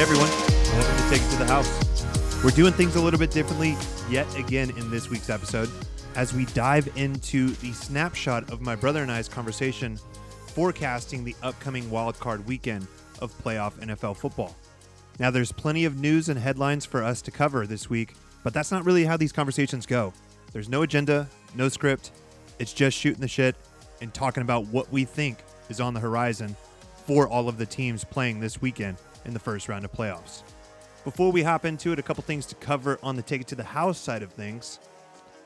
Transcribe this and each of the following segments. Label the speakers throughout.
Speaker 1: Everyone, welcome to Take It to the House. We're doing things a little bit differently yet again in this week's episode as we dive into the snapshot of my brother and I's conversation forecasting the upcoming wildcard weekend of playoff NFL football. Now, there's plenty of news and headlines for us to cover this week, but that's not really how these conversations go. There's no agenda, no script. It's just shooting the shit and talking about what we think is on the horizon for all of the teams playing this weekend in the first round of playoffs. Before we hop into it, a couple things to cover on the Take It to the House side of things.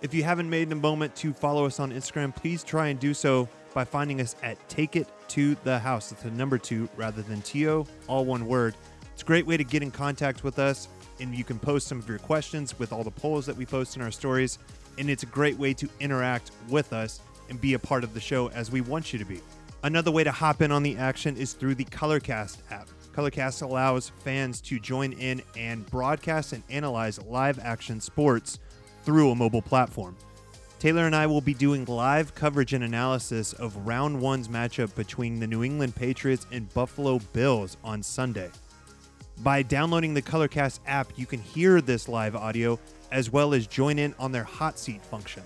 Speaker 1: If you haven't made a moment to follow us on Instagram, please try and do so by finding us at Take It to the House. It's the number two rather than TO, all one word. It's a great way to get in contact with us, and you can post some of your questions with all the polls that we post in our stories. And it's a great way to interact with us and be a part of the show as we want you to be. Another way to hop in on the action is through the Colorcast app. Colorcast allows fans to join in and broadcast and analyze live action sports through a mobile platform. Taylor and I will be doing live coverage and analysis of round one's matchup between the New England Patriots and Buffalo Bills on Sunday. By downloading the Colorcast app, you can hear this live audio as well as join in on their hot seat function.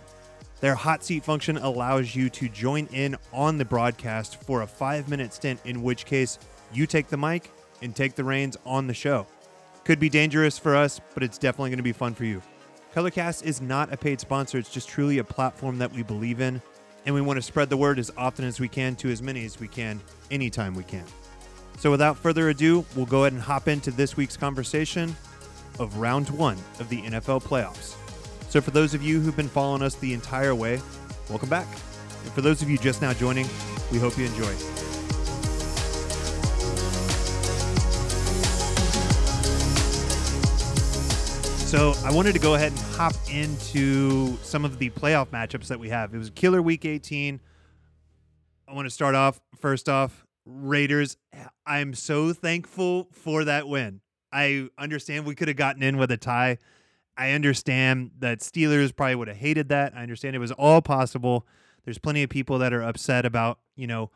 Speaker 1: Their hot seat function allows you to join in on the broadcast for a five minute stint, in which case you take the mic and take the reins on the show. Could be dangerous for us, but it's definitely going to be fun for you. Colorcast is not a paid sponsor, it's just truly a platform that we believe in, and we want to spread the word as often as we can to as many as we can, anytime we can. So without further ado, we'll go ahead and hop into this week's conversation of round one of the NFL playoffs. So for those of you who've been following us the entire way, welcome back. And for those of you just now joining, we hope you enjoy. So I wanted to go ahead and hop into some of the playoff matchups that we have. It was killer week 18. I want to start off first off Raiders. I'm so thankful for that win. I understand we could have gotten in with a tie. I understand that Steelers probably would have hated that. I understand it was all possible. There's plenty of people that are upset about, you know,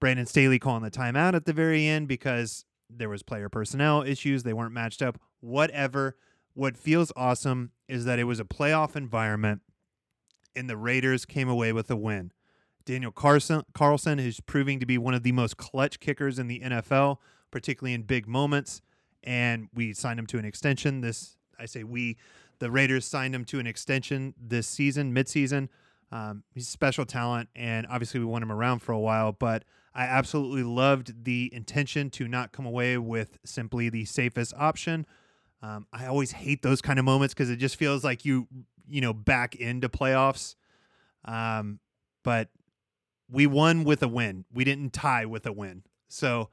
Speaker 1: Brandon Staley calling the timeout at the very end because there was player personnel issues. They weren't matched up. Whatever. What feels awesome is that it was a playoff environment and the Raiders came away with a win. Daniel Carlson, Carlson is proving to be one of the most clutch kickers in the NFL, particularly in big moments. And we signed him to an extension. This, I say we, the Raiders signed him to an extension this season, midseason. Um, he's a special talent, and obviously we want him around for a while. But I absolutely loved the intention to not come away with simply the safest option. Um, I always hate those kind of moments because it just feels like you, you know, back into playoffs. Um, but we won with a win. We didn't tie with a win. So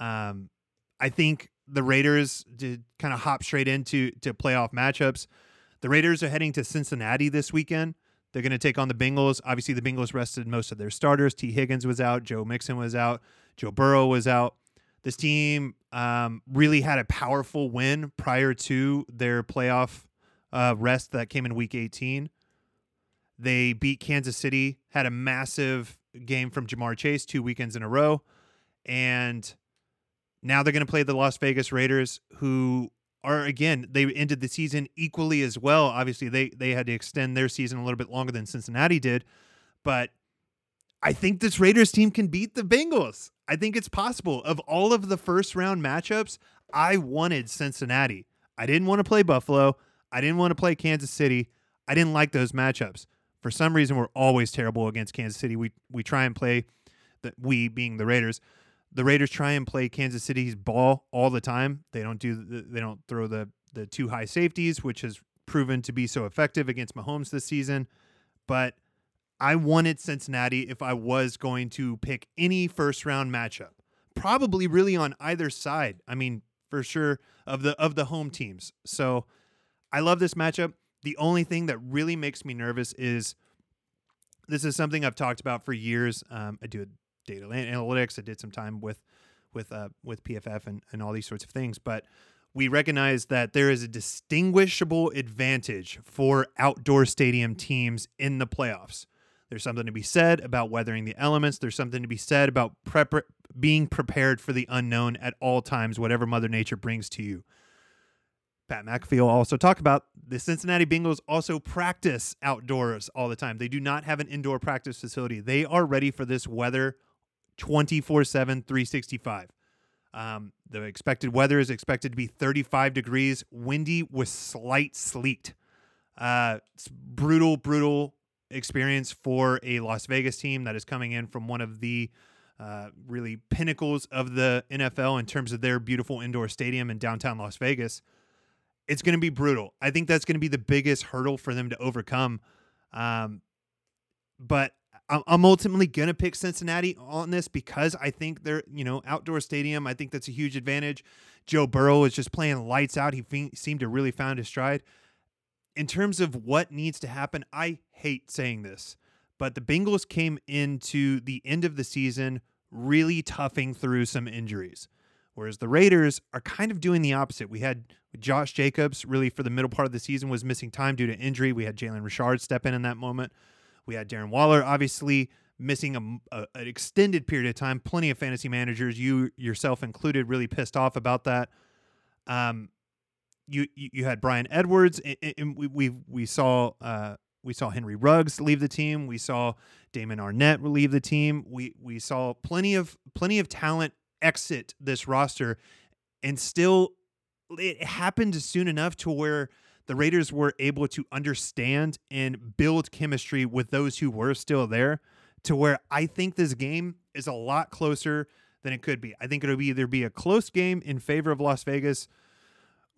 Speaker 1: um, I think the Raiders did kind of hop straight into to playoff matchups. The Raiders are heading to Cincinnati this weekend. They're going to take on the Bengals. Obviously, the Bengals rested most of their starters. Tee Higgins was out. Joe Mixon was out. Joe Burrow was out. This team um, really had a powerful win prior to their playoff uh, rest that came in week 18. They beat Kansas City, had a massive game from Ja'Marr Chase two weekends in a row. And now they're going to play the Las Vegas Raiders, who are, again, they ended the season equally as well. Obviously, they, they had to extend their season a little bit longer than Cincinnati did. But I think this Raiders team can beat the Bengals. I think it's possible. Of all of the first round matchups, I wanted Cincinnati. I didn't want to play Buffalo. I didn't want to play Kansas City. I didn't like those matchups. For some reason, we're always terrible against Kansas City. We we try and play that we being the Raiders. The Raiders try and play Kansas City's ball all the time. They don't do the, they don't throw the the two high safeties, which has proven to be so effective against Mahomes this season. But I wanted Cincinnati if I was going to pick any first round matchup. Probably really on either side. I mean, for sure of the of the home teams. So I love this matchup. The only thing that really makes me nervous is this is something I've talked about for years. Um, I do data analytics. I did some time with with uh, with PFF and, and all these sorts of things, but we recognize that there is a distinguishable advantage for outdoor stadium teams in the playoffs. There's something to be said about weathering the elements. There's something to be said about being prepared for the unknown at all times, whatever Mother Nature brings to you. Pat McAfee will also talk about the Cincinnati Bengals also practice outdoors all the time. They do not have an indoor practice facility. They are ready for this weather 24 7, 365. Um, the expected weather is expected to be 35 degrees, windy with slight sleet. Uh, it's brutal, brutal experience for a Las Vegas team that is coming in from one of the uh, really pinnacles of the NFL in terms of their beautiful indoor stadium in downtown Las Vegas. It's going to be brutal. I think that's going to be the biggest hurdle for them to overcome. Um, but I'm ultimately going to pick Cincinnati on this because I think they're, you know, outdoor stadium. I think that's a huge advantage. Joe Burrow is just playing lights out. He fe- seemed to really found his stride. In terms of what needs to happen, I hate saying this, but the Bengals came into the end of the season really toughing through some injuries. Whereas the Raiders are kind of doing the opposite. We had Josh Jacobs, really for the middle part of the season, was missing time due to injury. We had Jalen Richard step in in that moment. We had Darren Waller, obviously missing a, a, an extended period of time. Plenty of fantasy managers, you yourself included, really pissed off about that. Um, you you had Bryan Edwards, and, we, we we saw uh, we saw Henry Ruggs leave the team. We saw Damon Arnette leave the team. We we saw plenty of plenty of talent exit this roster, and still it happened soon enough to where the Raiders were able to understand and build chemistry with those who were still there to where I think this game is a lot closer than it could be. I think it'll be either be a close game in favor of Las Vegas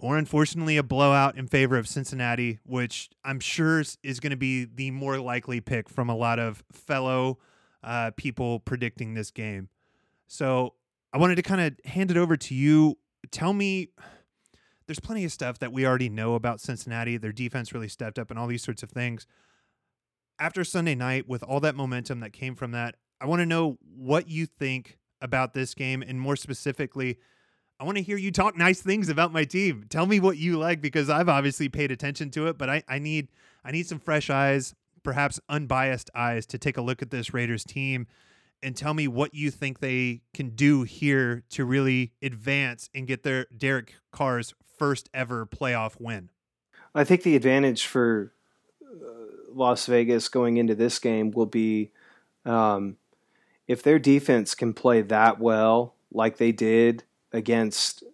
Speaker 1: or unfortunately a blowout in favor of Cincinnati, which I'm sure is going to be the more likely pick from a lot of fellow uh, people predicting this game. So I wanted to kind of hand it over to you. Tell me there's plenty of stuff that we already know about Cincinnati. Their defense really stepped up and all these sorts of things. After Sunday night, with all that momentum that came from that, I want to know what you think about this game and more specifically, I want to hear you talk nice things about my team. Tell me what you like because I've obviously paid attention to it, but I, I need I need some fresh eyes, perhaps unbiased eyes to take a look at this Raiders team and tell me what you think they can do here to really advance and get their Derek Carr's first ever playoff win?
Speaker 2: I think the advantage for uh, Las Vegas going into this game will be um, if their defense can play that well, like they did against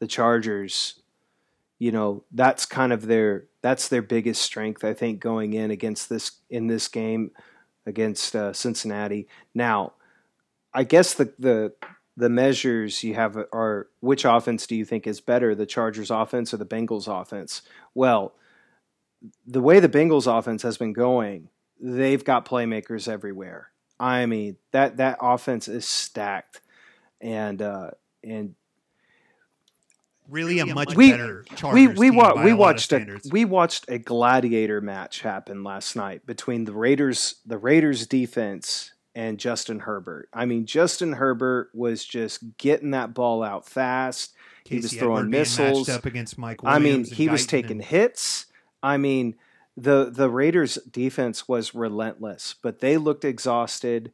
Speaker 2: the Chargers. You know, that's kind of their that's their biggest strength, I think, going in against this in this game against uh, Cincinnati. Now, I guess the the the measures you have are which offense do you think is better, the Chargers offense or the Bengals offense? Well, the way the Bengals offense has been going, they've got playmakers everywhere. I mean, that that offense is stacked. And uh and
Speaker 1: really a much we, better
Speaker 2: Chargers we we, wa- we watched a we watched a gladiator match happen last night between the Raiders the Raiders defense and Justin Herbert. I mean, Justin Herbert was just getting that ball out fast. Casey he was throwing Edward missiles
Speaker 1: up against Mike.
Speaker 2: Williams I mean, he was taking and... hits. I mean, the the Raiders defense was relentless, but they looked exhausted.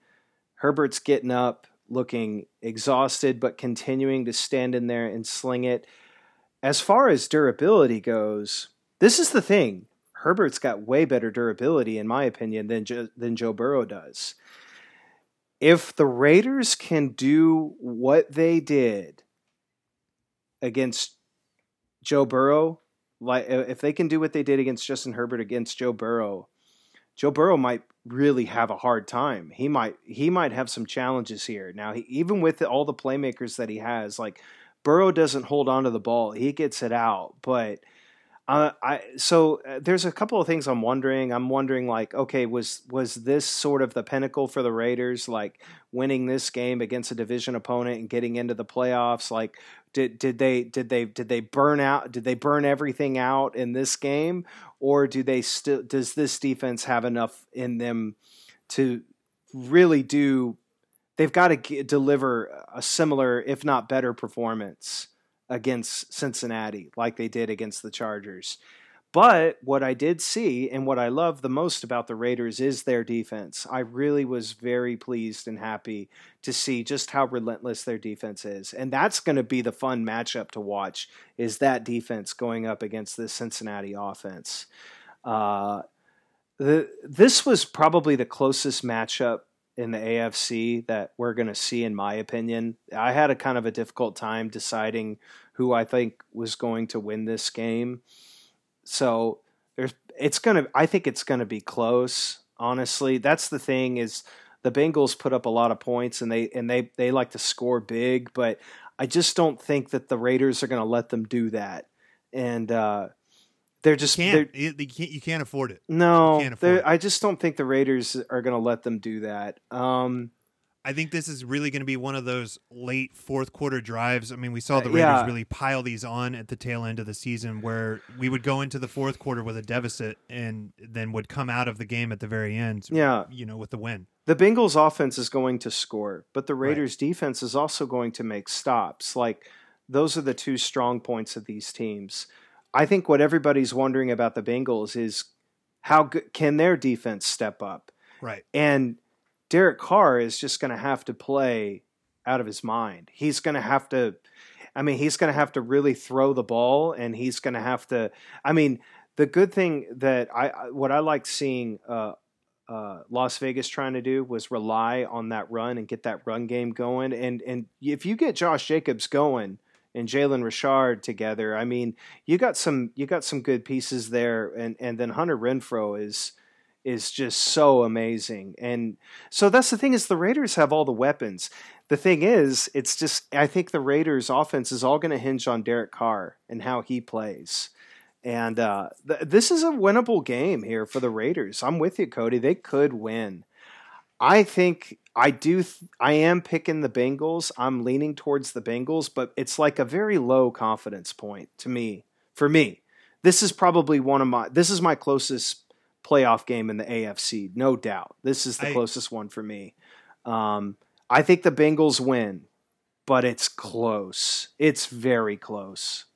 Speaker 2: Herbert's getting up, looking exhausted, but continuing to stand in there and sling it. As far as durability goes, this is the thing. Herbert's got way better durability, in my opinion, than jo- than Joe Burrow does if the Raiders can do what they did against Joe Burrow, like if they can do what they did against Justin Herbert against Joe Burrow, Joe Burrow might really have a hard time. He might he might have some challenges here. Now, he, even with all the playmakers that he has, like Burrow doesn't hold on to the ball; he gets it out, but uh, I so uh, there's a couple of things I'm wondering. I'm wondering like, okay, was was this sort of the pinnacle for the Raiders, like winning this game against a division opponent and getting into the playoffs? Like, did did they did they did they burn out? Did they burn everything out in this game, or do they still? Does this defense have enough in them to really do? They've got to g- deliver a similar, if not better, performance against Cincinnati like they did against the Chargers. But what I did see and what I love the most about the Raiders is their defense. I really was very pleased and happy to see just how relentless their defense is. And that's going to be the fun matchup to watch is that defense going up against the Cincinnati offense. Uh, the, this was probably the closest matchup in the AFC that we're going to see, in my opinion. I had a kind of a difficult time deciding who I think was going to win this game. So there's it's gonna I think it's gonna be close. Honestly, that's the thing is the Bengals put up a lot of points and they and they they like to score big, but I just don't think that the Raiders are going to let them do that. And uh, they're just
Speaker 1: can't,
Speaker 2: they're,
Speaker 1: you, can't, you can't afford it.
Speaker 2: No,
Speaker 1: can't afford it.
Speaker 2: I just don't think the Raiders are going to let them do that. Um,
Speaker 1: I think this is really going to be one of those late fourth quarter drives. I mean, we saw the
Speaker 2: Uh,
Speaker 1: Raiders
Speaker 2: yeah.
Speaker 1: really pile these on at the tail end of the season where we would go into the fourth quarter with a deficit and then would come out of the game at the very end,
Speaker 2: yeah,
Speaker 1: you know, with the win.
Speaker 2: the Bengals offense is going to score, but the Raiders defense is also going to make stops. Like those are the two strong points of these teams. I think what everybody's wondering about the Bengals is how good can their defense step up?
Speaker 1: Right.
Speaker 2: And Derek Carr is just going to have to play out of his mind. He's going to have to I mean, he's going to have to really throw the ball and he's going to have to I mean, the good thing that I what I like seeing uh uh, Las Vegas trying to do was rely on that run and get that run game going. And and if you get Josh Jacobs going and Jalen Richard together, I mean, you got some you got some good pieces there. And and then Hunter Renfrow is is just so amazing. And so that's the thing is the Raiders have all the weapons. The thing is, it's just I think the Raiders offense is all going to hinge on Derek Carr and how he plays. And uh, th- this is a winnable game here for the Raiders. I'm with you, Cody. They could win. I think I do. Th- I am picking the Bengals. I'm leaning towards the Bengals, but it's like a very low confidence point to me. For me, this is probably one of my. This is my closest playoff game in the AFC, no doubt. This is the
Speaker 1: I-
Speaker 2: closest one for me. Um, I think the Bengals win, but it's close. It's very close.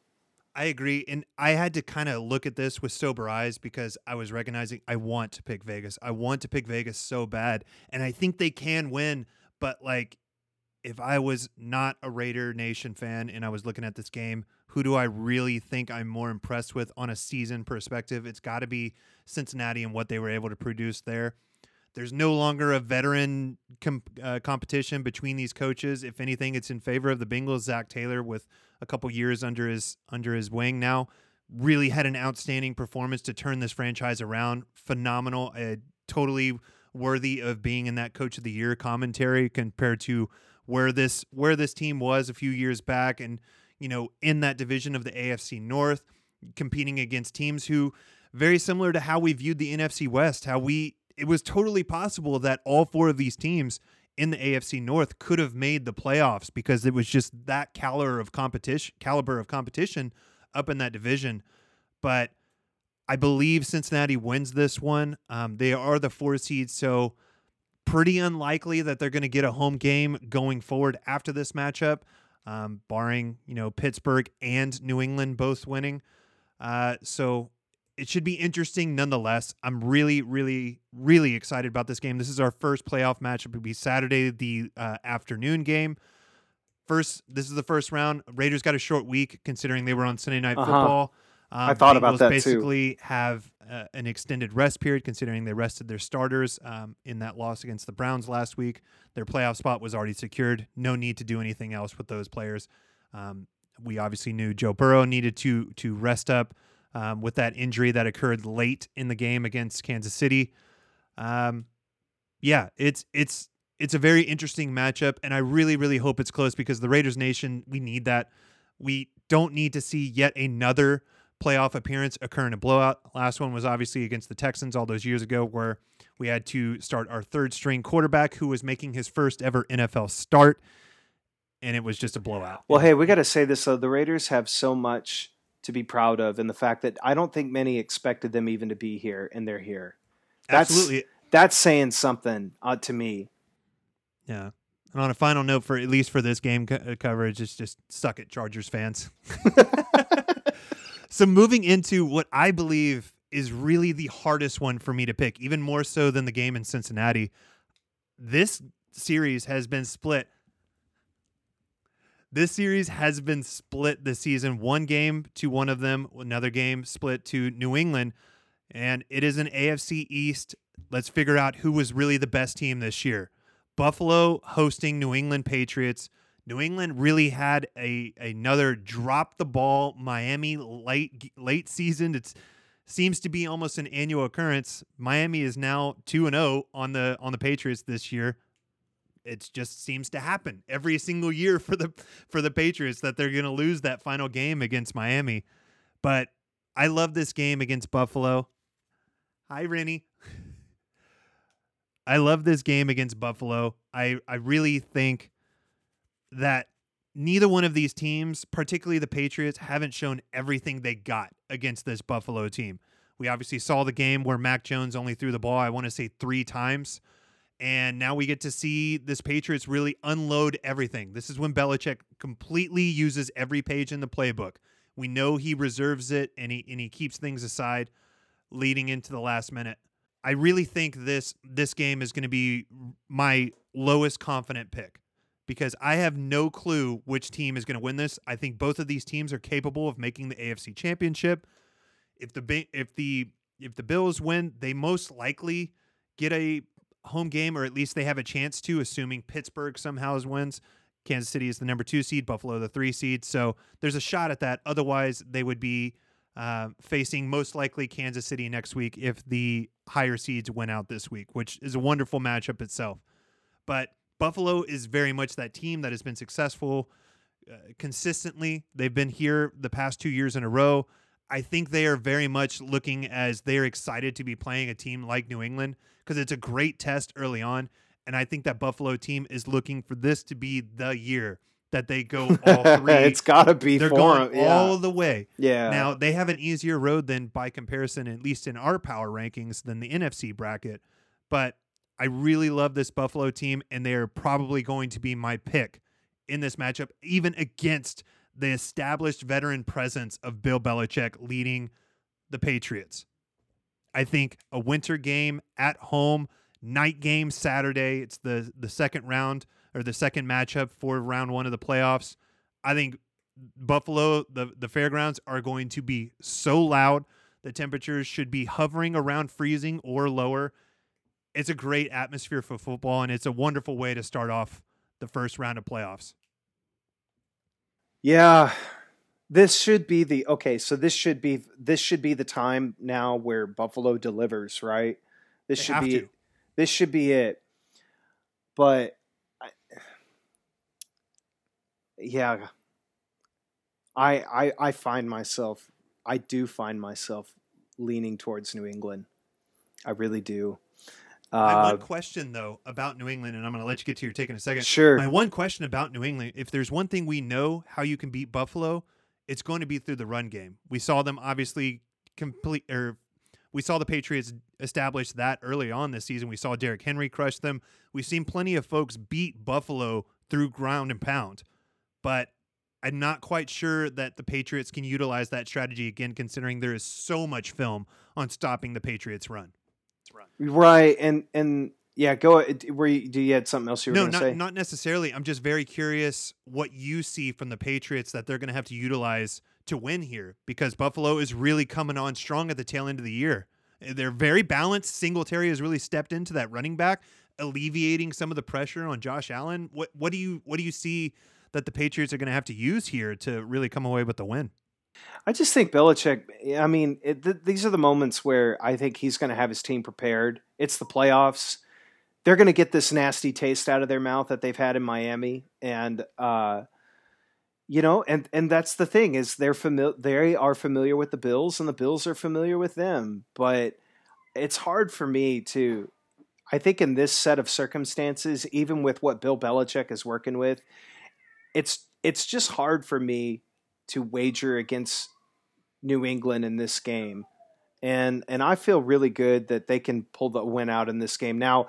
Speaker 1: I agree. And I had to kind of look at this with sober eyes because I was recognizing I want to pick Vegas. I want to pick Vegas so bad. And I think they can win. But like, if I was not a Raider Nation fan and I was looking at this game, who do I really think I'm more impressed with on a season perspective? It's got to be Cincinnati and what they were able to produce there. There's no longer a veteran com- uh, competition between these coaches. If anything, it's in favor of the Bengals. Zac Taylor, with a couple years under his under his wing now, really had an outstanding performance to turn this franchise around. Phenomenal, uh, totally worthy of being in that Coach of the Year commentary compared to where this where this team was a few years back, and you know in that division of the AFC North, competing against teams who very similar to how we viewed the NFC West, how we it was totally possible that all four of these teams in the AFC North could have made the playoffs because it was just that caliber of competition caliber of competition up in that division. But I believe Cincinnati wins this one. Um, they are the four seed, so pretty unlikely that they're going to get a home game going forward after this matchup, um, barring you know Pittsburgh and New England both winning. Uh, so it should be interesting nonetheless. I'm really, really, really excited about this game. This is our first playoff matchup. It'll be Saturday, the uh, afternoon game. First, this is the first round. Raiders got a short week considering they were on Sunday Night
Speaker 2: Uh-huh.
Speaker 1: Football. Um,
Speaker 2: I thought about
Speaker 1: Bengals
Speaker 2: that too.
Speaker 1: basically have uh, an extended rest period considering they rested their starters um, in that loss against the Browns last week. Their playoff spot was already secured. No need to do anything else with those players. Um, we obviously knew Joe Burrow needed to to rest up um, with that injury that occurred late in the game against Kansas City. Um, yeah, it's it's it's a very interesting matchup, and I really really hope it's close because the Raiders Nation we need that. We don't need to see yet another playoff appearance occur in a blowout. Last one was obviously against the Texans all those years ago, where we had to start our third string quarterback who was making his first ever NFL start, and it was just a blowout.
Speaker 2: Well, hey, we got to say this though: the Raiders have so much to be proud of, and the fact that I don't think many expected them even to be here, and they're here. That's
Speaker 1: absolutely.
Speaker 2: that's saying something uh, to me.
Speaker 1: Yeah. And on a final note, for at least for this game co- uh, coverage, it's just suck it, Chargers fans. so moving into what I believe is really the hardest one for me to pick, even more so than the game in Cincinnati. This series has been split. This series has been split this season. One game to one of them, another game split to New England. And it is an AFC East. Let's figure out who was really the best team this year. Buffalo hosting New England Patriots. New England really had a another drop the ball Miami late late season. It seems to be almost an annual occurrence. Miami is now 2 and 0 on the on the Patriots this year. It just seems to happen every single year for the for the Patriots that they're going to lose that final game against Miami. But I love this game against Buffalo. Hi, Rennie. I love this game against Buffalo. I, I really think that neither one of these teams, particularly the Patriots, haven't shown everything they got against this Buffalo team. We obviously saw the game where Mac Jones only threw the ball, I want to say three times. And now we get to see this Patriots really unload everything. This is when Belichick completely uses every page in the playbook. We know he reserves it and he and he keeps things aside leading into the last minute. I really think this this game is going to be my lowest confident pick because I have no clue which team is going to win this. I think both of these teams are capable of making the AFC Championship. If the if the if the Bills win, they most likely get a home game, or at least they have a chance to, assuming Pittsburgh somehow wins. Kansas City is the number two seed, Buffalo the three seed. So there's a shot at that. Otherwise, they would be uh, facing most likely Kansas City next week if the higher seeds went out this week, which is a wonderful matchup itself. But Buffalo is very much that team that has been successful uh, consistently. They've been here the past two years in a row. I think they are very much looking as they're excited to be playing a team like New England because it's a great test early on. And I think that Buffalo team is looking for this to be the year that they go all three.
Speaker 2: it's got to be
Speaker 1: They're
Speaker 2: for
Speaker 1: going.
Speaker 2: Yeah.
Speaker 1: all the way.
Speaker 2: yeah.
Speaker 1: Now they have an easier road than by comparison, at least in our power rankings, than the NFC bracket. But I really love this Buffalo team, and they are probably going to be my pick in this matchup, even against the established veteran presence of Bill Belichick leading the Patriots. I think a winter game at home, night game Saturday. It's the the second round or the second matchup for round one of the playoffs. I think Buffalo, the the fairgrounds are going to be so loud. The temperatures should be hovering around freezing or lower. It's a great atmosphere for football, and it's a wonderful way to start off the first round of playoffs.
Speaker 2: Yeah. This should be the okay, so this should be this should be the time now where Buffalo delivers, right? This
Speaker 1: They
Speaker 2: should be
Speaker 1: to.
Speaker 2: this should be it. But I, yeah, I I I find myself I do find myself leaning towards New England. I really do.
Speaker 1: My
Speaker 2: Uh,
Speaker 1: one question though about New England, and I'm going to let you get to your take in a second.
Speaker 2: sure.
Speaker 1: My one question about New England, if there's one thing we know how you can beat Buffalo, it's going to be through the run game. We saw them obviously complete or we saw the Patriots establish that early on this season. We saw Derrick Henry crush them. We've seen plenty of folks beat Buffalo through ground and pound. But I'm not quite sure that the Patriots can utilize that strategy again considering there is so much film on stopping the Patriots run.
Speaker 2: Right, and and yeah, go. Were you, do you had something else you were
Speaker 1: no,
Speaker 2: going to
Speaker 1: not
Speaker 2: say?
Speaker 1: not necessarily. I'm just very curious what you see from the Patriots that they're going to have to utilize to win here because Buffalo is really coming on strong at the tail end of the year. Eh, they're very balanced. Singletary has really stepped into that running back, alleviating some of the pressure on Josh Allen. What what do you what do you see that the Patriots are going to have to use here to really come away with the win?
Speaker 2: I just think Belichick. I mean, it, th- these are the moments where I think he's going to have his team prepared. It's the playoffs. They're going to get this nasty taste out of their mouth that they've had in Miami, and uh, you know, and and that's the thing is they're familiar. They are familiar with the Bills, and the Bills are familiar with them. But it's hard for me to. I think in this set of circumstances, even with what Bill Belichick is working with, it's it's just hard for me to wager against New England in this game. And and I feel really good that they can pull the win out in this game. Now,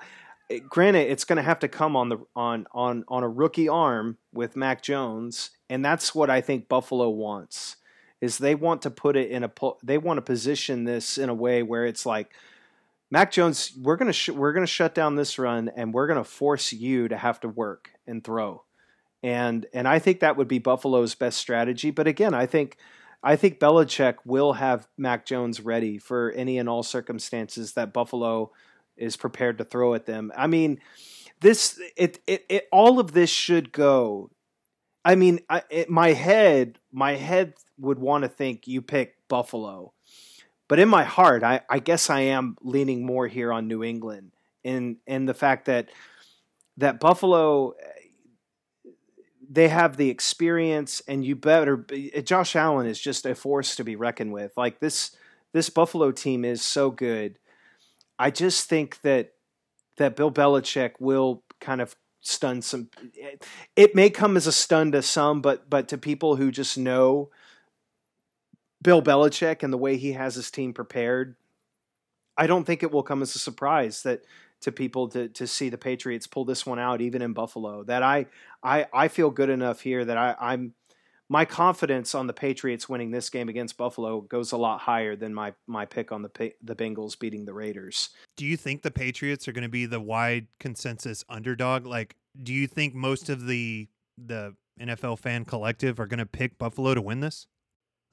Speaker 2: eh, granted, it's going to have to come on the on on on a rookie arm with Mac Jones, and that's what I think Buffalo wants. is they want to put it in a they want to position this in a way where it's like Mac Jones, we're gonna sh- we're gonna shut down this run and we're gonna force you to have to work and throw, and and I think that would be Buffalo's best strategy. But again, I think I think Belichick will have Mac Jones ready for any and all circumstances that Buffalo is prepared to throw at them. I mean, this it it, it all of this should go. I mean, I, it, my head my head would want to think you pick Buffalo, but in my heart, I, I guess I am leaning more here on New England in in the fact that that Buffalo they have the experience and you better Josh Allen is just a force to be reckoned with. Like this this Buffalo team is so good. I just think that that Bill Belichick will kind of stun some it may come as a stun to some but but to people who just know Bill Belichick and the way he has his team prepared, I don't think it will come as a surprise that to people to to see the Patriots pull this one out even in Buffalo. That I I I feel good enough here that I, I'm my confidence on the Patriots winning this game against Buffalo goes a lot higher than my my pick on the the Bengals beating the Raiders.
Speaker 1: Do you think the Patriots are going to be the wide consensus underdog? Like, do you think most of the the NFL fan collective are going to pick Buffalo to win this?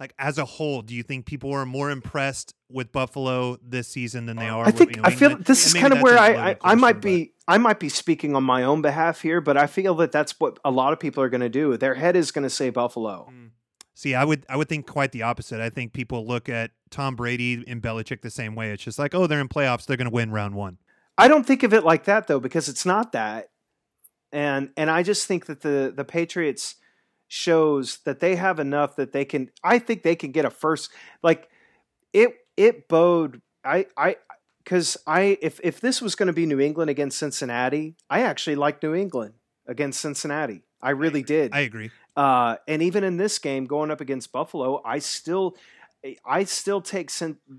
Speaker 1: Like as a whole, do you think people are more impressed with Buffalo this season than they are?
Speaker 2: I think I feel this is kind of where I I, I, might be I might be speaking on my own behalf here, but I feel that that's what a lot of people are going to do. Their head is going to say Buffalo. Mm.
Speaker 1: See, I would I would think quite the opposite. I think people look at Tom Brady and Belichick the same way. It's just like, oh, they're in playoffs, they're going to win round one.
Speaker 2: I don't think of it like that though, because it's not that. And and I just think that the the Patriots shows that they have enough that they can I think they can get a first like it it bode I I cuz I if if this was going to be New England against Cincinnati, I actually like New England against Cincinnati. I really
Speaker 1: I
Speaker 2: did.
Speaker 1: I agree.
Speaker 2: Uh, and even in this game going up against Buffalo, I still I still take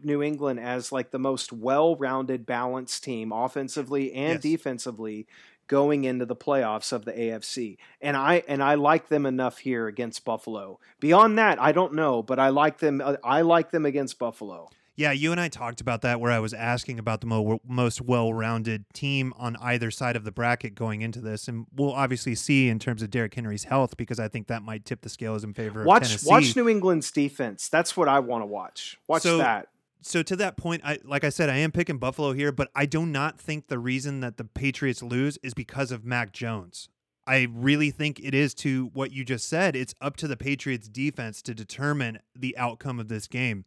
Speaker 2: New England as like the most well-rounded, balanced team offensively and yes. defensively going into the playoffs of the AFC. And I and I like them enough here against Buffalo. Beyond that, I don't know, but I like them uh, I like them against Buffalo.
Speaker 1: Yeah, you and I talked about that where I was asking about the mo- most well-rounded team on either side of the bracket going into this, and we'll obviously see in terms of Derrick Henry's health because I think that might tip the scales in favor
Speaker 2: watch,
Speaker 1: of Tennessee.
Speaker 2: Watch New England's defense. That's what I want to watch. Watch so, that
Speaker 1: so to that point, I like I said, I am picking Buffalo here, but I do not think the reason that the Patriots lose is because of Mac Jones. I really think it is to what you just said. It's up to the Patriots defense to determine the outcome of this game.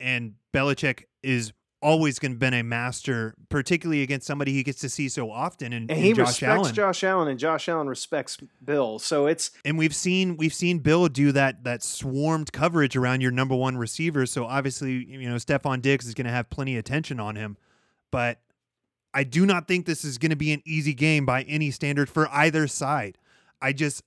Speaker 1: And Belichick is always going to been a master, particularly against somebody he gets to see so often. And,
Speaker 2: and he
Speaker 1: Josh
Speaker 2: respects
Speaker 1: Allen.
Speaker 2: Josh Allen, and Josh Allen respects Bill. So it's
Speaker 1: and we've seen we've seen Bill do that that swarmed coverage around your number one receiver. So obviously, you know, Stefon Diggs is going to have plenty of attention on him, but. I do not think this is going to be an easy game by any standard for either side. I just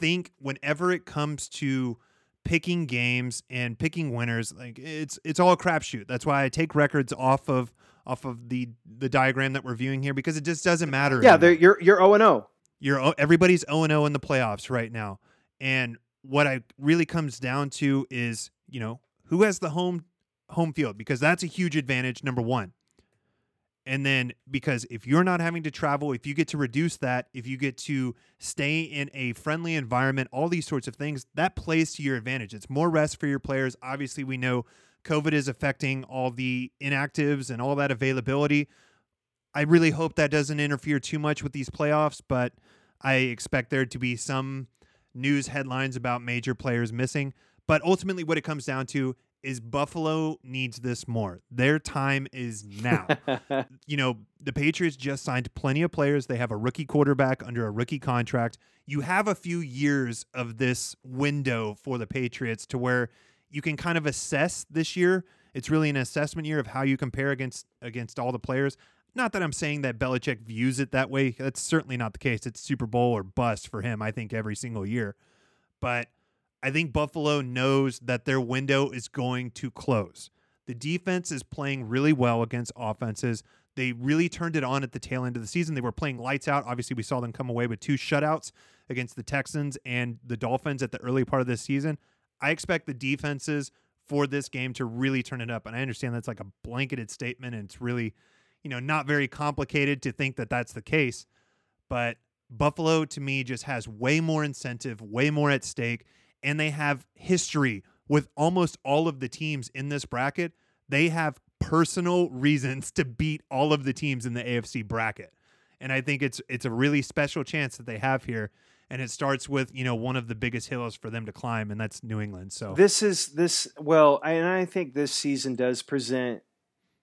Speaker 1: think whenever it comes to picking games and picking winners like it's it's all a crapshoot. That's why i take records off of off of the the diagram that we're viewing here because it just doesn't matter
Speaker 2: yeah you're you're 0 and 0
Speaker 1: you're everybody's 0 and 0 in the playoffs right now. And what i really comes down to is you know who has the home home field because that's a huge advantage number 1 and then, because if you're not having to travel, if you get to reduce that, if you get to stay in a friendly environment, all these sorts of things, that plays to your advantage. It's more rest for your players. Obviously, we know COVID is affecting all the inactives and all that availability. I really hope that doesn't interfere too much with these playoffs, but I expect there to be some news headlines about major players missing. But ultimately, what it comes down to is Buffalo needs this more. Their time is now. you know, the Patriots just signed plenty of players. They have a rookie quarterback under a rookie contract. You have a few years of this window for the Patriots to where you can kind of assess this year. It's really an assessment year of how you compare against against all the players. Not that I'm saying that Belichick views it that way. That's certainly not the case. It's Super Bowl or bust for him, I think, every single year. But I think Buffalo knows that their window is going to close. The defense is playing really well against offenses. They really turned it on at the tail end of the season. They were playing lights out. Obviously, we saw them come away with two shutouts against the Texans and the Dolphins at the early part of this season. I expect the defenses for this game to really turn it up. And I understand that's like a blanketed statement and it's really, you know, not very complicated to think that that's the case. But Buffalo to me just has way more incentive, way more at stake, and they have history with almost all of the teams in this bracket. They have personal reasons to beat all of the teams in the AFC bracket. And I think it's it's a really special chance that they have here and it starts with you know one of the biggest hills for them to climb, and that's New England. So
Speaker 2: this is this well, and I think this season does present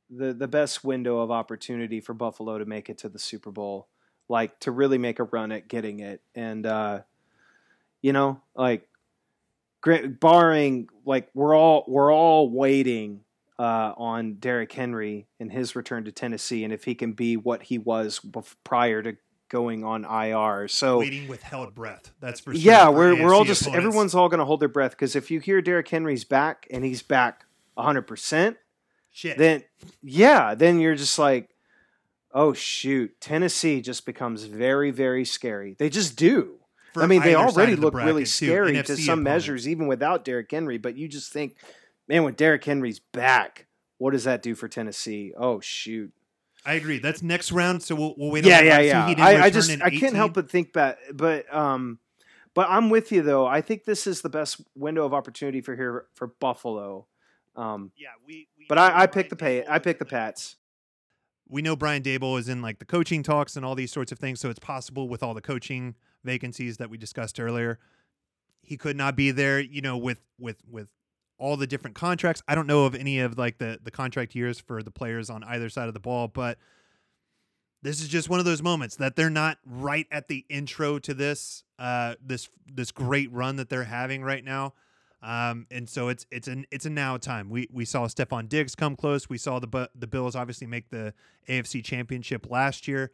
Speaker 2: the the best window of opportunity for Buffalo to make it to the Super Bowl, like to really make a run at getting it, and uh, you know, like barring like we're all we're all waiting uh, on Derrick Henry and his return to Tennessee, and if he can be what he was prior to going on IR. So
Speaker 1: waiting with held breath. That's for sure.
Speaker 2: Yeah, we're we're all just opponents. everyone's all going to hold their breath because if you hear Derrick Henry's back and he's back 100 percent. Then yeah, then you're just like, oh shoot, Tennessee just becomes very very scary. They just do. I mean, they already look really scary to some measures, even without Derrick Henry. But you just think, man, when Derrick Henry's back, what does that do for Tennessee? Oh shoot.
Speaker 1: I agree. That's next round, so we'll, we'll wait.
Speaker 2: Yeah, yeah, yeah. I, I, just I can't help but think that, but um, but I'm with you though. I think this is the best window of opportunity for here for Buffalo. Um,
Speaker 1: yeah, we. we
Speaker 2: but I, I pick the pay. I pick the Pats.
Speaker 1: We know Brian Daboll is in like the coaching talks and all these sorts of things, so it's possible with all the coaching vacancies that we discussed earlier, he could not be there. You know, with with with all the different contracts. I don't know of any of like the the contract years for the players on either side of the ball, but this is just one of those moments that they're not right at the intro to this uh this this great run that they're having right now. Um, and so it's it's an it's a now time. We we saw Stefon Diggs come close. We saw the the Bills obviously make the AFC Championship last year.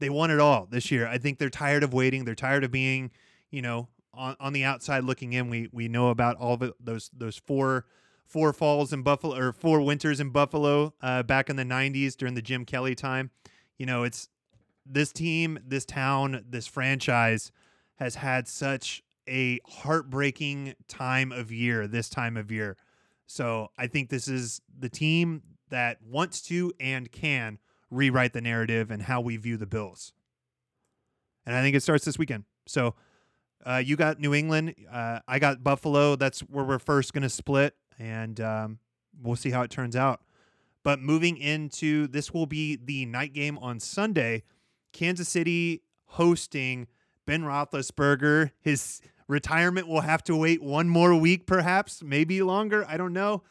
Speaker 1: They won it all this year. I think they're tired of waiting. They're tired of being, you know, on, on the outside looking in, we we know about all of those those four four falls in Buffalo or four winters in Buffalo uh, back in the '90s during the Jim Kelly time. You know, it's this team, this town, this franchise has had such a heartbreaking time of year this time of year. So I think this is the team that wants to and can rewrite the narrative and how we view the Bills. And I think it starts this weekend. So uh, you got New England. Uh, I got Buffalo. That's where we're first going to split, and um, we'll see how it turns out. But moving into this will be the night game on Sunday. Kansas City hosting Ben Roethlisberger. His retirement will have to wait one more week, perhaps, maybe longer. I don't know.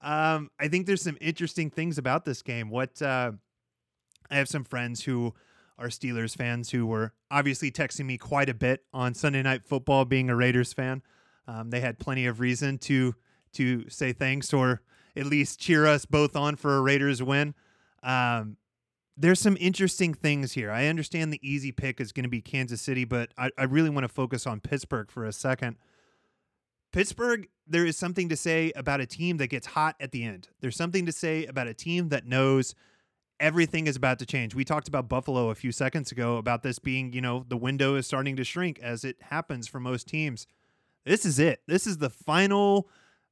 Speaker 1: Um, I think there's some interesting things about this game. What uh, I have some friends who are Steelers fans who were obviously texting me quite a bit on Sunday Night Football, being a Raiders fan. Um, they had plenty of reason to to say thanks or at least cheer us both on for a Raiders win. Um, there's some interesting things here. I understand the easy pick is going to be Kansas City, but I, I really want to focus on Pittsburgh for a second. Pittsburgh, there is something to say about a team that gets hot at the end. There's something to say about a team that knows everything is about to change. We talked about Buffalo a few seconds ago about this being, you know, the window is starting to shrink as it happens for most teams. This is it. This is the final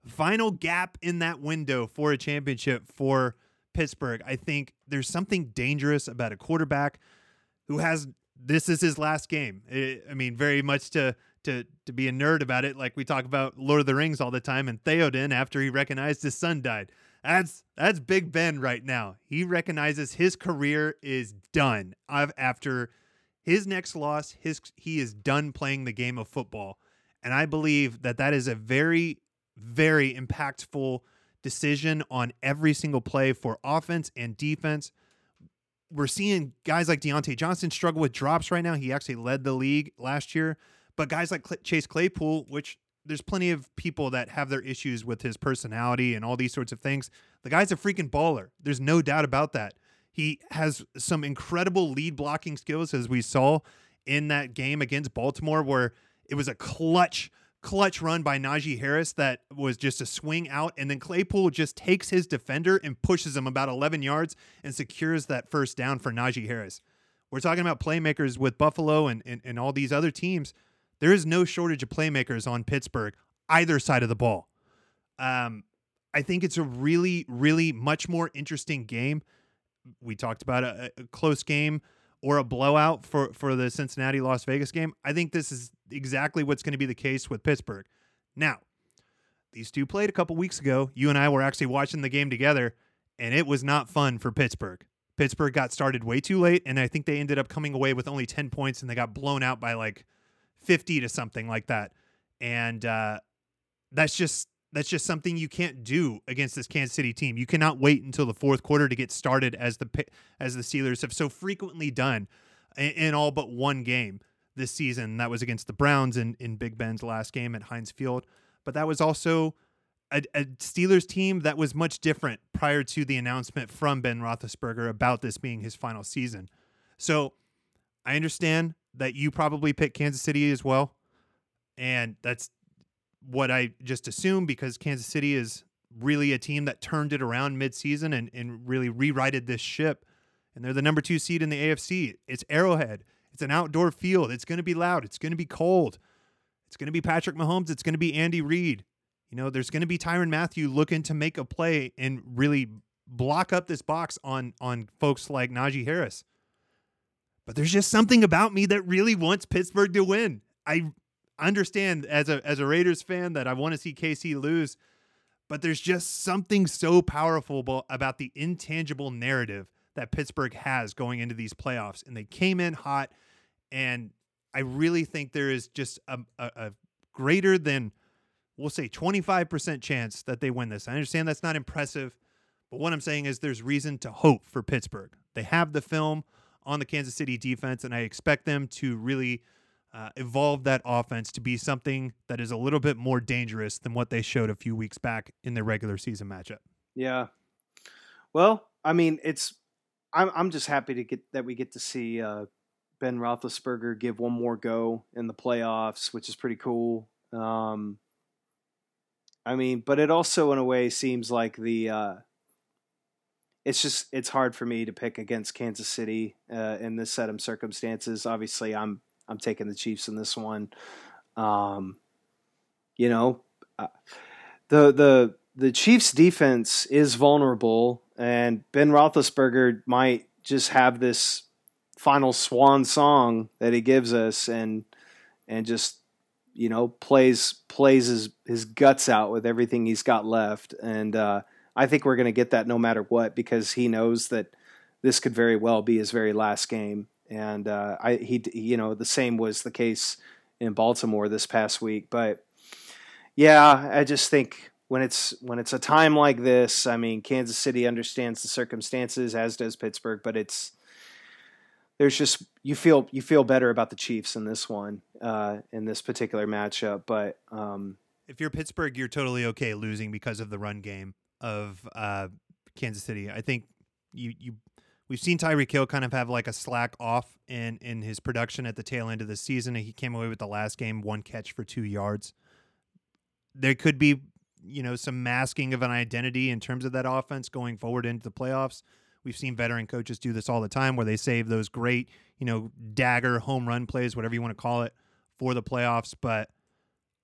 Speaker 1: final gap in that window for a championship for Pittsburgh. I think there's something dangerous about a quarterback who has this is his last game. I mean, very much to to to be a nerd about it, like we talk about Lord of the Rings all the time, and Theoden after he recognized his son died. That's that's Big Ben right now. He recognizes his career is done. I've, after his next loss, his he is done playing the game of football, and I believe that that is a very very impactful decision on every single play for offense and defense. We're seeing guys like Diontae Johnson struggle with drops right now. He actually led the league last year, but guys like Chase Claypool, which there's plenty of people that have their issues with his personality and all these sorts of things. The guy's a freaking baller. There's no doubt about that. He has some incredible lead blocking skills, as we saw in that game against Baltimore, where it was a clutch, clutch run by Najee Harris that was just a swing out. And then Claypool just takes his defender and pushes him about 11 yards and secures that first down for Najee Harris. We're talking about playmakers with Buffalo and, and, and all these other teams there is no shortage of playmakers on Pittsburgh. either side of the ball. Um, I think it's a really, really much more interesting game. We talked about a, a close game or a blowout for for the Cincinnati Las Vegas game. I think this is exactly what's going to be the case with Pittsburgh. Now, these two played a couple weeks ago. You and I were actually watching the game together, and it was not fun for Pittsburgh. Pittsburgh got started way too late, and I think they ended up coming away with only 10 points, and they got blown out by like 50 to something like that. And uh, that's just that's just something you can't do against this Kansas City team. You cannot wait until the fourth quarter to get started, as the as the Steelers have so frequently done in, in all but one game this season. That was against the Browns in in Big Ben's last game at Heinz Field, but that was also a, a, Steelers team that was much different prior to the announcement from Ben Roethlisberger about this being his final season. So I understand that you probably picked Kansas City as well, and that's what I just assume because Kansas City is really a team that turned it around midseason and, and really rewrited this ship. And they're the number two seed in the AFC. It's Arrowhead. It's an outdoor field. It's going to be loud. It's going to be cold. It's going to be Patrick Mahomes. It's going to be Andy Reid. You know, there's going to be Tyrann Mathieu looking to make a play and really block up this box on on folks like Najee Harris. But there's just something about me that really wants Pittsburgh to win. I understand as a as a Raiders fan that I want to see KC lose, but there's just something so powerful about the intangible narrative that Pittsburgh has going into these playoffs, and they came in hot, and I really think there is just a, a, a greater than we'll say 25% chance that they win this. I understand that's not impressive, but what I'm saying is there's reason to hope for Pittsburgh. They have the film on the Kansas City defense, and I expect them to really uh, evolve that offense to be something that is a little bit more dangerous than what they showed a few weeks back in their regular season matchup.
Speaker 2: Yeah. Well, I mean, it's I'm I'm just happy to get that we get to see uh, Ben Roethlisberger give one more go in the playoffs, which is pretty cool. Um, I mean, but it also, in a way, seems like the. Uh, it's just it's hard for me to pick against Kansas City uh, in this set of circumstances. Obviously, I'm I'm taking the Chiefs in this one. Um, you know, uh, the the the Chiefs' defense is vulnerable, and Ben Roethlisberger might just have this final swan song that he gives us, and and just you know plays plays his his guts out with everything he's got left, and uh, I think we're going to get that no matter what because he knows that this could very well be his very last game, and uh, I he you know the same was the case in Baltimore this past week, but yeah, I just think when it's when it's a time like this, I mean, Kansas City understands the circumstances, as does Pittsburgh, but it's there's just you feel you feel better about the Chiefs in this one uh, in this particular matchup. But um,
Speaker 1: if you're Pittsburgh, you're totally okay losing because of the run game of uh, Kansas City. I think you you we've seen Tyreek Hill kind of have like a slack off in in his production at the tail end of the season. He came away with the last game one catch for two yards. There could be you know some masking of an identity in terms of that offense going forward into the playoffs. We've seen veteran coaches do this all the time where they save those great, you know, dagger home run plays, whatever you want to call it, for the playoffs. But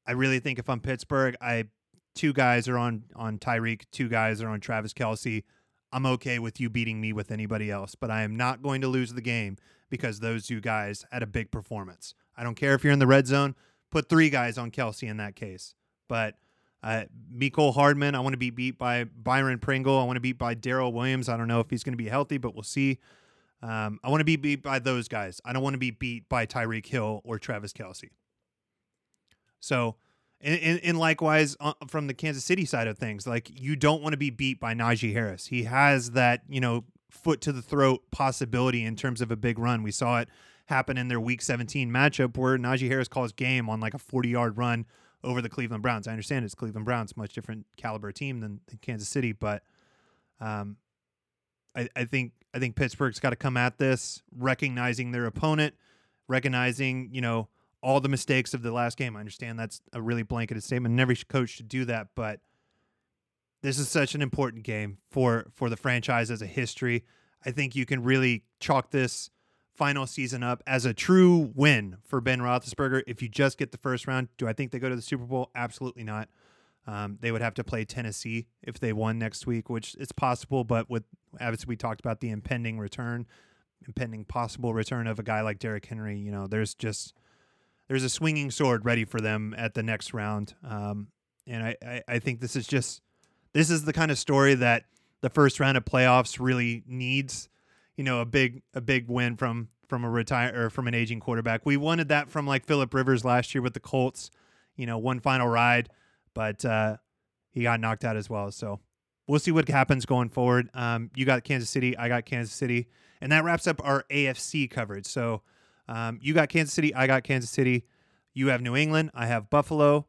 Speaker 1: I really think if I'm Pittsburgh, I two guys are on on Tyreek, two guys are on Travis Kelce. I'm okay with you beating me with anybody else, but I am not going to lose the game because those two guys had a big performance. I don't care if you're in the red zone, put three guys on Kelce in that case. But uh, Mecole Hardman, I want to be beat by Byron Pringle. I want to beat by Darrel Williams. I don't know if he's going to be healthy, but we'll see. Um, I want to be beat by those guys. I don't want to be beat by Tyreek Hill or Travis Kelce. So, and, and, and likewise uh, from the Kansas City side of things, like you don't want to be beat by Najee Harris. He has that, you know, foot to the throat possibility in terms of a big run. We saw it happen in their Week 17 matchup where Najee Harris calls game on like a 40 yard run over the Cleveland Browns. I understand it's Cleveland Browns, much different caliber team than, than Kansas City, but um, I, I think I think Pittsburgh's got to come at this recognizing their opponent, recognizing you know all the mistakes of the last game. I understand that's a really blanketed statement, and every coach should do that, but this is such an important game for for the franchise as a history. I think you can really chalk this final season up as a true win for Ben Roethlisberger. If you just get the first round, do I think they go to the Super Bowl? Absolutely not. Um, they would have to play Tennessee if they won next week, which it's possible. But with as we talked about the impending return, impending possible return of a guy like Derrick Henry, you know, there's just there's a swinging sword ready for them at the next round. Um, and I, I, I think this is just this is the kind of story that the first round of playoffs really needs. You know, a big a big win from from a retire or from an aging quarterback. We wanted that from like Philip Rivers last year with the Colts. You know, one final ride, but uh, he got knocked out as well. So we'll see what happens going forward. Um, you got Kansas City, I got Kansas City, and that wraps up our AFC coverage. So um, you got Kansas City, I got Kansas City. You have New England, I have Buffalo,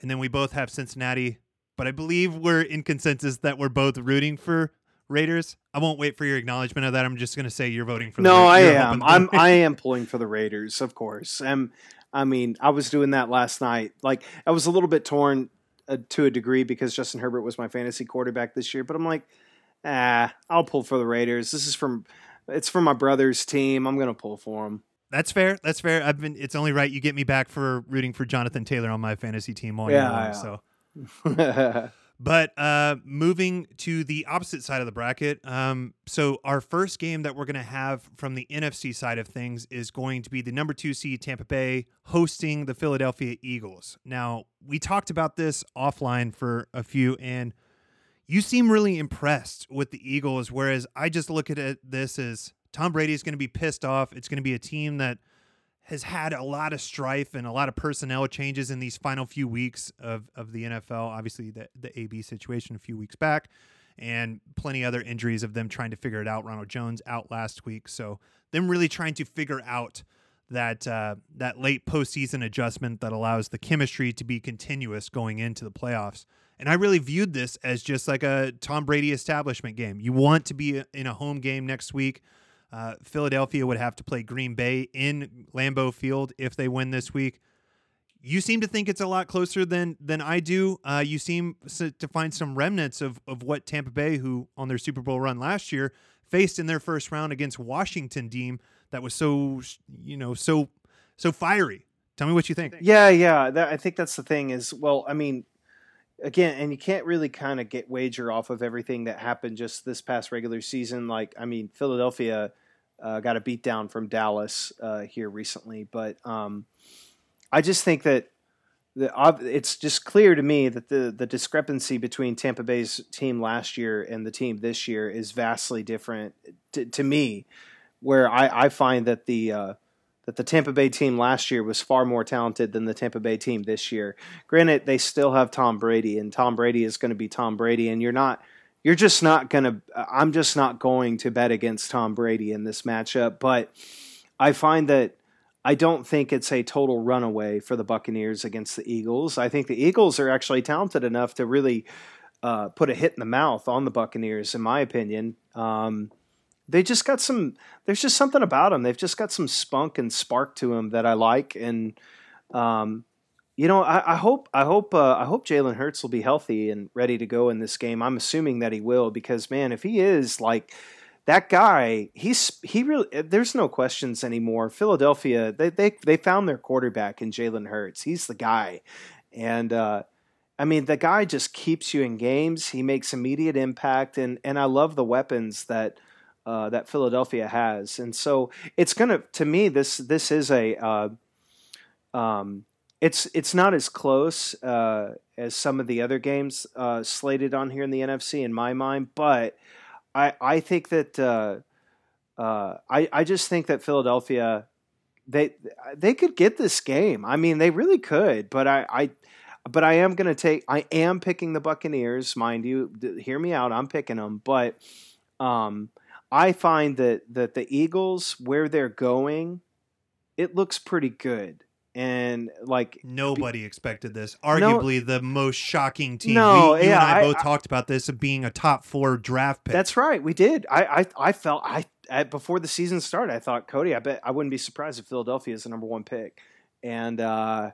Speaker 1: and then we both have Cincinnati. But I believe we're in consensus that we're both rooting for Raiders. I won't wait for your acknowledgement of that. I'm just going to say you're voting for.
Speaker 2: No,
Speaker 1: the
Speaker 2: I am. I'm. I am pulling for the Raiders, of course. Um, I mean, I was doing that last night. Like, I was a little bit torn uh, to a degree because Justin Herbert was my fantasy quarterback this year. But I'm like, ah, I'll pull for the Raiders. This is from. It's from my brother's team. I'm going to pull for him.
Speaker 1: That's fair. That's fair. I've been. It's only right you get me back for rooting for Jonathan Taylor on my fantasy team all year
Speaker 2: Yeah,
Speaker 1: long.
Speaker 2: yeah.
Speaker 1: So. But uh, moving to the opposite side of the bracket, um, so our first game that we're going to have from the NFC side of things is going to be the number two seed Tampa Bay hosting the Philadelphia Eagles. Now, we talked about this offline for a few, and you seem really impressed with the Eagles, whereas I just look at it, this as Tom Brady is going to be pissed off. It's going to be a team that has had a lot of strife and a lot of personnel changes in these final few weeks of, of the NFL. Obviously, the, the AB situation a few weeks back, and plenty other injuries of them trying to figure it out. Ronald Jones out last week, so them really trying to figure out that uh, that late postseason adjustment that allows the chemistry to be continuous going into the playoffs. And I really viewed this as just like a Tom Brady establishment game. You want to be in a home game next week. Uh, Philadelphia would have to play Green Bay in Lambeau Field if they win this week. You seem to think it's a lot closer than than I do. Uh, you seem to find some remnants of of what Tampa Bay, who on their Super Bowl run last year, faced in their first round against Washington team that was so you know so so fiery. Tell me what you think.
Speaker 2: Yeah, yeah. That, I think that's the thing. Is well, I mean, again, and you can't really kind of get wager off of everything that happened just this past regular season. Like, I mean, Philadelphia uh, got a beat down from Dallas uh, here recently, but um, I just think that the it's just clear to me that the the discrepancy between Tampa Bay's team last year and the team this year is vastly different to, to me. Where I, I find that the uh, that the Tampa Bay team last year was far more talented than the Tampa Bay team this year. Granted, they still have Tom Brady, and Tom Brady is going to be Tom Brady, and you're not, you're just not going to. I'm just not going to bet against Tom Brady in this matchup. But I find that I don't think it's a total runaway for the Buccaneers against the Eagles. I think the Eagles are actually talented enough to really uh, put a hit in the mouth on the Buccaneers, in my opinion. Um, they just got some. There's just something about them. They've just got some spunk and spark to them that I like, and um, you know, I, I hope, I hope, uh, I hope Jalen Hurts will be healthy and ready to go in this game. I'm assuming that he will because, man, if he is like that guy, he's he really. There's no questions anymore. Philadelphia, they they they found their quarterback in Jalen Hurts. He's the guy, and. uh I mean, the guy just keeps you in games. He makes immediate impact, and and I love the weapons that uh, that Philadelphia has. And so it's gonna to me this this is a uh, um, it's it's not as close uh, as some of the other games uh, slated on here in the NFC in my mind, but I I think that uh, uh, I I just think that Philadelphia they they could get this game. I mean, they really could, but I. I but I am going to take. I am picking the Buccaneers, mind you. Hear me out. I'm picking them, but um, I find that that the Eagles, where they're going, it looks pretty good. And like
Speaker 1: Nobody expected this. Arguably the most shocking team.
Speaker 2: No,
Speaker 1: we, you
Speaker 2: yeah,
Speaker 1: and I,
Speaker 2: I-
Speaker 1: both
Speaker 2: I-
Speaker 1: talked about this of being a top four draft pick.
Speaker 2: that's right, we did. I I, I felt I, I before the season started, I thought Cody. I bet I wouldn't be surprised if Philadelphia is the number one pick. And uh,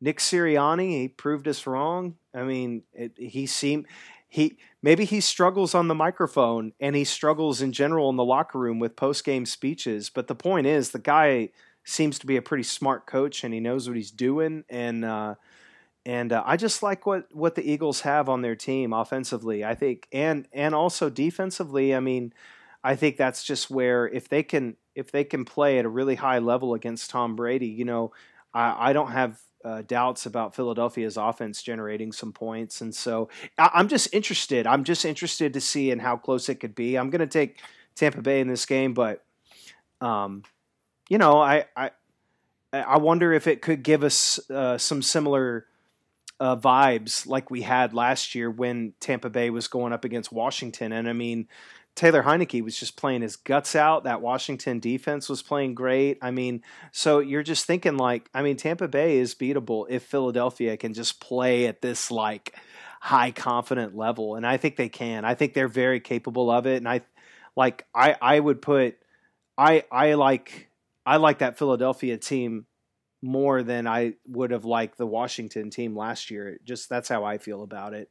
Speaker 2: Nick Sirianni, he proved us wrong. I mean, it, he seemed he maybe he struggles on the microphone and he struggles in general in the locker room with post game speeches. But the point is, the guy seems to be a pretty smart coach and he knows what he's doing. And uh, and uh, I just like what what the Eagles have on their team offensively. I think and and also defensively. I mean, I think that's just where if they can if they can play at a really high level against Tom Brady, you know, I, I don't have uh, doubts about Philadelphia's offense generating some points, and so I, am just interested. I'm just interested to see in how close it could be. I'm going to take Tampa Bay in this game, but um, you know, I I I wonder if it could give us uh, some similar. Uh, vibes like we had last year when Tampa Bay was going up against Washington. And I mean, Taylor Heinicke was just playing his guts out. That Washington defense was playing great. I mean, so you're just thinking like, I mean, Tampa Bay is beatable if Philadelphia can just play at this like high confident level, and I think they can. I think they're very capable of it, and I like I I would put I I like I like that Philadelphia team more than I would have liked the Washington team last year. Just that's how I feel about it.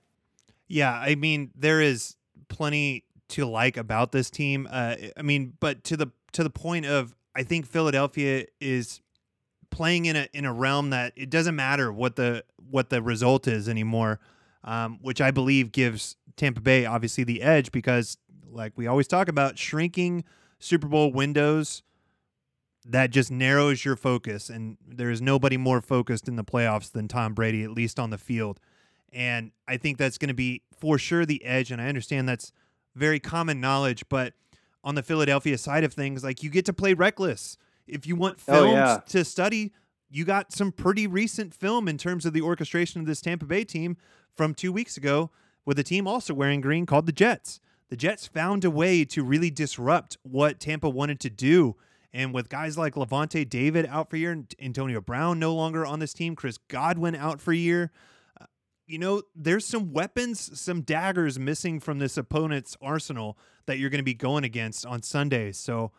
Speaker 1: Yeah, I mean, there is plenty to like about this team. Uh, I mean, but to the to the point of I think Philadelphia is playing in a in a realm that it doesn't matter what the what the result is anymore, um, which I believe gives Tampa Bay obviously the edge because like we always talk about shrinking Super Bowl windows that just narrows your focus and there is nobody more focused in the playoffs than Tom Brady at least on the field. And I think that's going to be for sure the edge and I understand that's very common knowledge, but on the Philadelphia side of things, like you get to play reckless. If you want films oh, yeah. to study, you got some pretty recent film in terms of the orchestration of this Tampa Bay team from two weeks ago with a team also wearing green called the Jets. The Jets found a way to really disrupt what Tampa wanted to do. And with guys like Lavonte David out for a year, Antonio Brown no longer on this team, Chris Godwin out for a year, uh, you know, there's some weapons, some daggers missing from this opponent's arsenal that you're going to be going against on Sunday. So,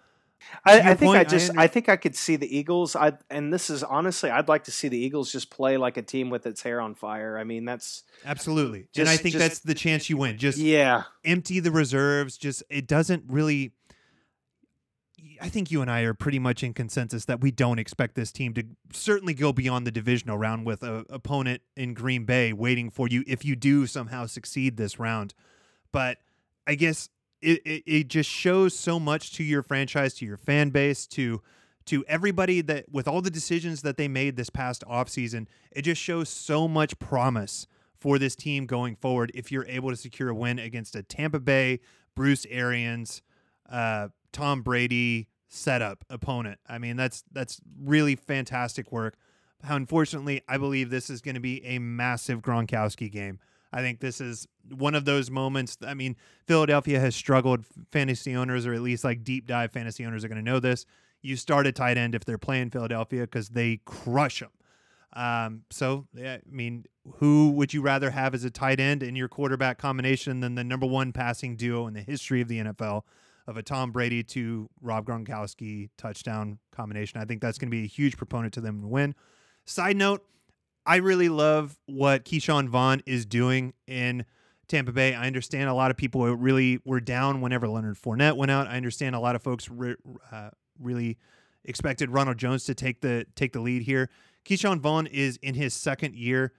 Speaker 2: I, I, think point, I just I, I, think I could see the Eagles. I and this is honestly, I'd like to see the Eagles just play like a team with its hair on fire. I mean, that's
Speaker 1: absolutely, just, and I think just, that's the chance you win. Just
Speaker 2: yeah,
Speaker 1: empty the reserves. Just it doesn't really I think you and I are pretty much in consensus that we don't expect this team to certainly go beyond the divisional round with a opponent in Green Bay waiting for you if you do somehow succeed this round. But I guess it, it, it just shows so much to your franchise, to your fan base, to to everybody that with all the decisions that they made this past offseason, it just shows so much promise for this team going forward if you're able to secure a win against a Tampa Bay, Bruce Arians, uh, Tom Brady setup opponent. I mean, that's that's really fantastic work. How unfortunately, I believe this is going to be a massive Gronkowski game. I think this is one of those moments. I mean, Philadelphia has struggled. Fantasy owners, or at least like deep dive fantasy owners, are going to know this. You start a tight end if they're playing Philadelphia because they crush them. Um, so, I mean, who would you rather have as a tight end in your quarterback combination than the number one passing duo in the history of the NFL? Of a Tom Brady to Rob Gronkowski touchdown combination. I think that's going to be a huge proponent to them to win. Side note, I really love what Ke'Shawn Vaughn is doing in Tampa Bay. I understand a lot of people really were down whenever Leonard Fournette went out. I understand a lot of folks re- uh, really expected Ronald Jones to take the take the lead here. Ke'Shawn Vaughn is in his second year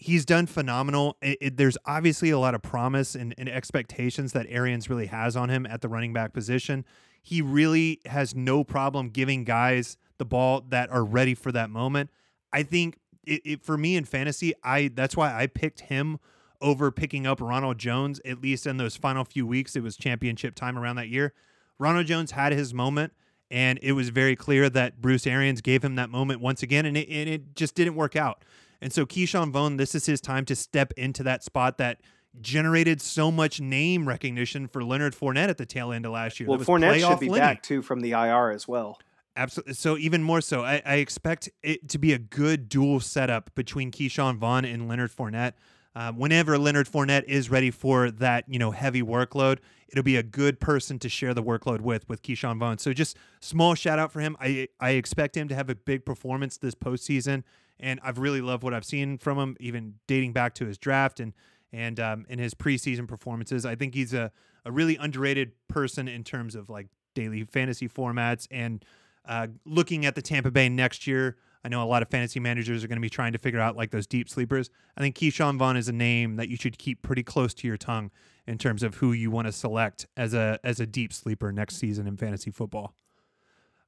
Speaker 1: he's done phenomenal. It, it, there's obviously a lot of promise and, and, expectations that Arians really has on him at the running back position. He really has no problem giving guys the ball that are ready for that moment. I think it, for me in fantasy, I that's why I picked him over picking up Ronald Jones. At least in those final few weeks, it was championship time around that year. Ronald Jones had his moment. And it was very clear that Bruce Arians gave him that moment once again, and it, and it just didn't work out. And so Ke'Shawn Vaughn, this is his time to step into that spot that generated so much name recognition for Leonard Fournette at the tail end of last year.
Speaker 2: Well, Fournette should be Lenny. back too from the IR as well.
Speaker 1: Absolutely. So even more so, I, I, expect it to be a good dual setup between Ke'Shawn Vaughn and Leonard Fournette. Uh, whenever Leonard Fournette is ready for that, you know, heavy workload, it'll be a good person to share the workload with with Ke'Shawn Vaughn. So just small shout out for him. I I expect him to have a big performance this postseason and I've really loved what I've seen from him, even dating back to his draft and and um, in his preseason performances. I think he's a, a really underrated person in terms of like daily fantasy formats and uh, looking at the Tampa Bay next year. I know a lot of fantasy managers are going to be trying to figure out like those deep sleepers. I think Ke'Shawn Vaughn is a name that you should keep pretty close to your tongue in terms of who you want to select as a as a deep sleeper next season in fantasy football.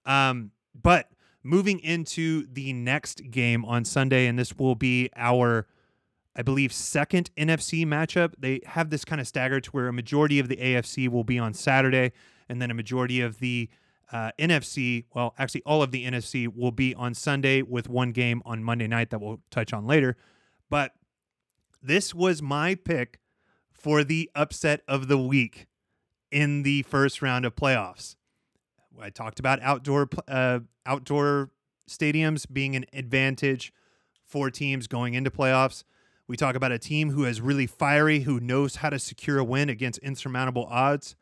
Speaker 1: Um, but moving into the next game on Sunday, and this will be our, I believe, second NFC matchup. They have this kind of staggered to where a majority of the AFC will be on Saturday, and then a majority of the uh, NFC, well, actually, all of the NFC will be on Sunday with one game on Monday night that we'll touch on later. But this was my pick for the upset of the week in the first round of playoffs. I talked about outdoor uh, outdoor stadiums being an advantage for teams going into playoffs. We talk about a team who is really fiery, who knows how to secure a win against insurmountable odds.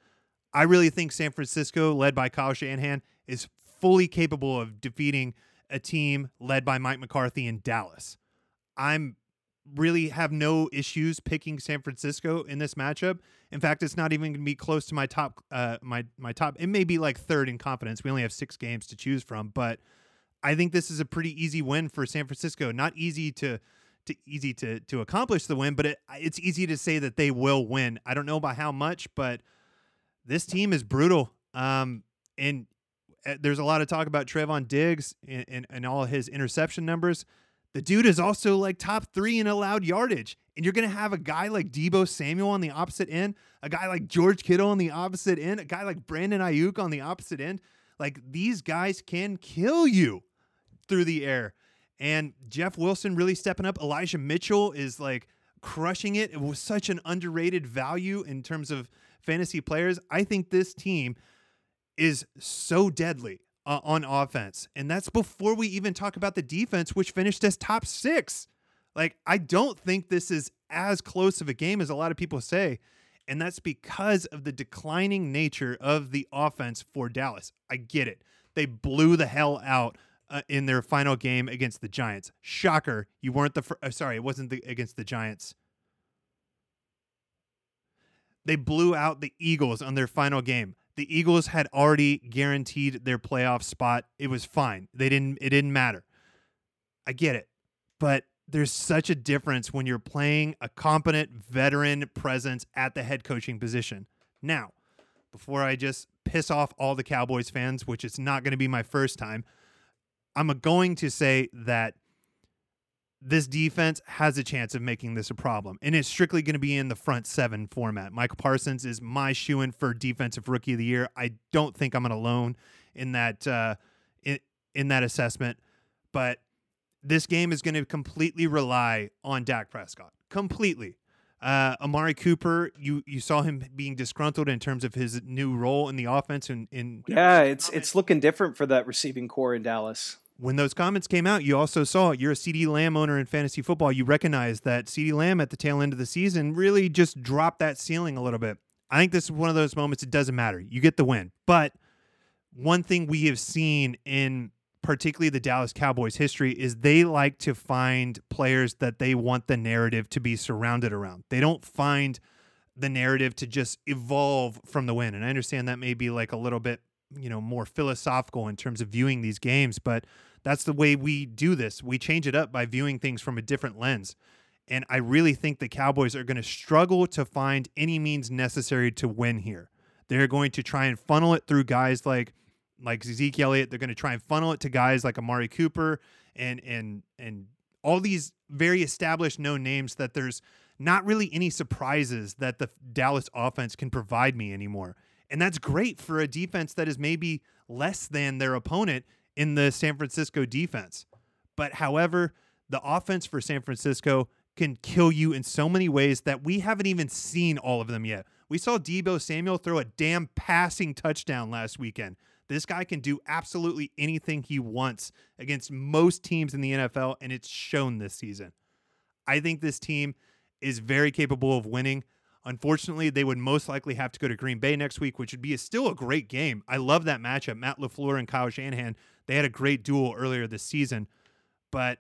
Speaker 1: I really think San Francisco, led by Kyle Shanahan, is fully capable of defeating a team led by Mike McCarthy in Dallas. I'm really have no issues picking San Francisco in this matchup. In fact, it's not even going to be close to my top. Uh, my my top. It may be like third in confidence. We only have six games to choose from, but I think this is a pretty easy win for San Francisco. Not easy to to easy to to accomplish the win, but it, it's easy to say that they will win. I don't know about how much, but this team is brutal. Um, and uh, there's a lot of talk about Trevon Diggs and, and, and all his interception numbers. The dude is also like top three in allowed yardage. And you're going to have a guy like Deebo Samuel on the opposite end, a guy like George Kittle on the opposite end, a guy like Brandon Aiyuk on the opposite end. Like these guys can kill you through the air. And Jeff Wilson really stepping up. Elijah Mitchell is like crushing it. It was such an underrated value in terms of fantasy players. I think this team is so deadly uh, on offense. And that's before we even talk about the defense, which finished as top six. Like, I don't think this is as close of a game as a lot of people say. And that's because of the declining nature of the offense for Dallas. I get it. They blew the hell out uh, in their final game against the Giants. Shocker. You weren't the fir- uh, sorry, it wasn't the, against the Giants. They blew out the Eagles on their final game the Eagles had already guaranteed their playoff spot. It was fine. They didn't it didn't matter. I get it. But there's such a difference when you're playing a competent veteran presence at the head coaching position. Now, before I just piss off all the Cowboys fans, which is not going to be my first time, I'm going to say that this defense has a chance of making this a problem. And it's strictly going to be in the front seven format. Michael Parsons is my shoe in for defensive rookie of the year. I don't think I'm alone in that uh, in, in that assessment. But this game is going to completely rely on Dak Prescott. Completely. Uh, Amari Cooper, you you saw him being disgruntled in terms of his new role in the offense and in
Speaker 2: yeah, it's it's looking different for that receiving corps in Dallas
Speaker 1: when those comments came out, you also saw you're a CeeDee Lamb owner in fantasy football. You recognize that CeeDee Lamb at the tail end of the season really just dropped that ceiling a little bit. I think this is one of those moments it doesn't matter. You get the win. But one thing we have seen in particularly the Dallas Cowboys history is they like to find players that they want the narrative to be surrounded around. They don't find the narrative to just evolve from the win. And I understand that may be like a little bit, you know, more philosophical in terms of viewing these games, but that's the way we do this. We change it up by viewing things from a different lens. And I really think the Cowboys are going to struggle to find any means necessary to win here. They're going to try and funnel it through guys like like Zeke Elliott. They're going to try and funnel it to guys like Amari Cooper and and and all these very established known names that there's not really any surprises that the Dallas offense can provide me anymore. And that's great for a defense that is maybe less than their opponent in the San Francisco defense. But however, the offense for San Francisco can kill you in so many ways that we haven't even seen all of them yet. We saw Deebo Samuel throw a damn passing touchdown last weekend. This guy can do absolutely anything he wants against most teams in the NFL, and it's shown this season. I think this team is very capable of winning. Unfortunately, they would most likely have to go to Green Bay next week, which would be a, still a great game. I love that matchup. Matt LaFleur and Kyle Shanahan, they had a great duel earlier this season. But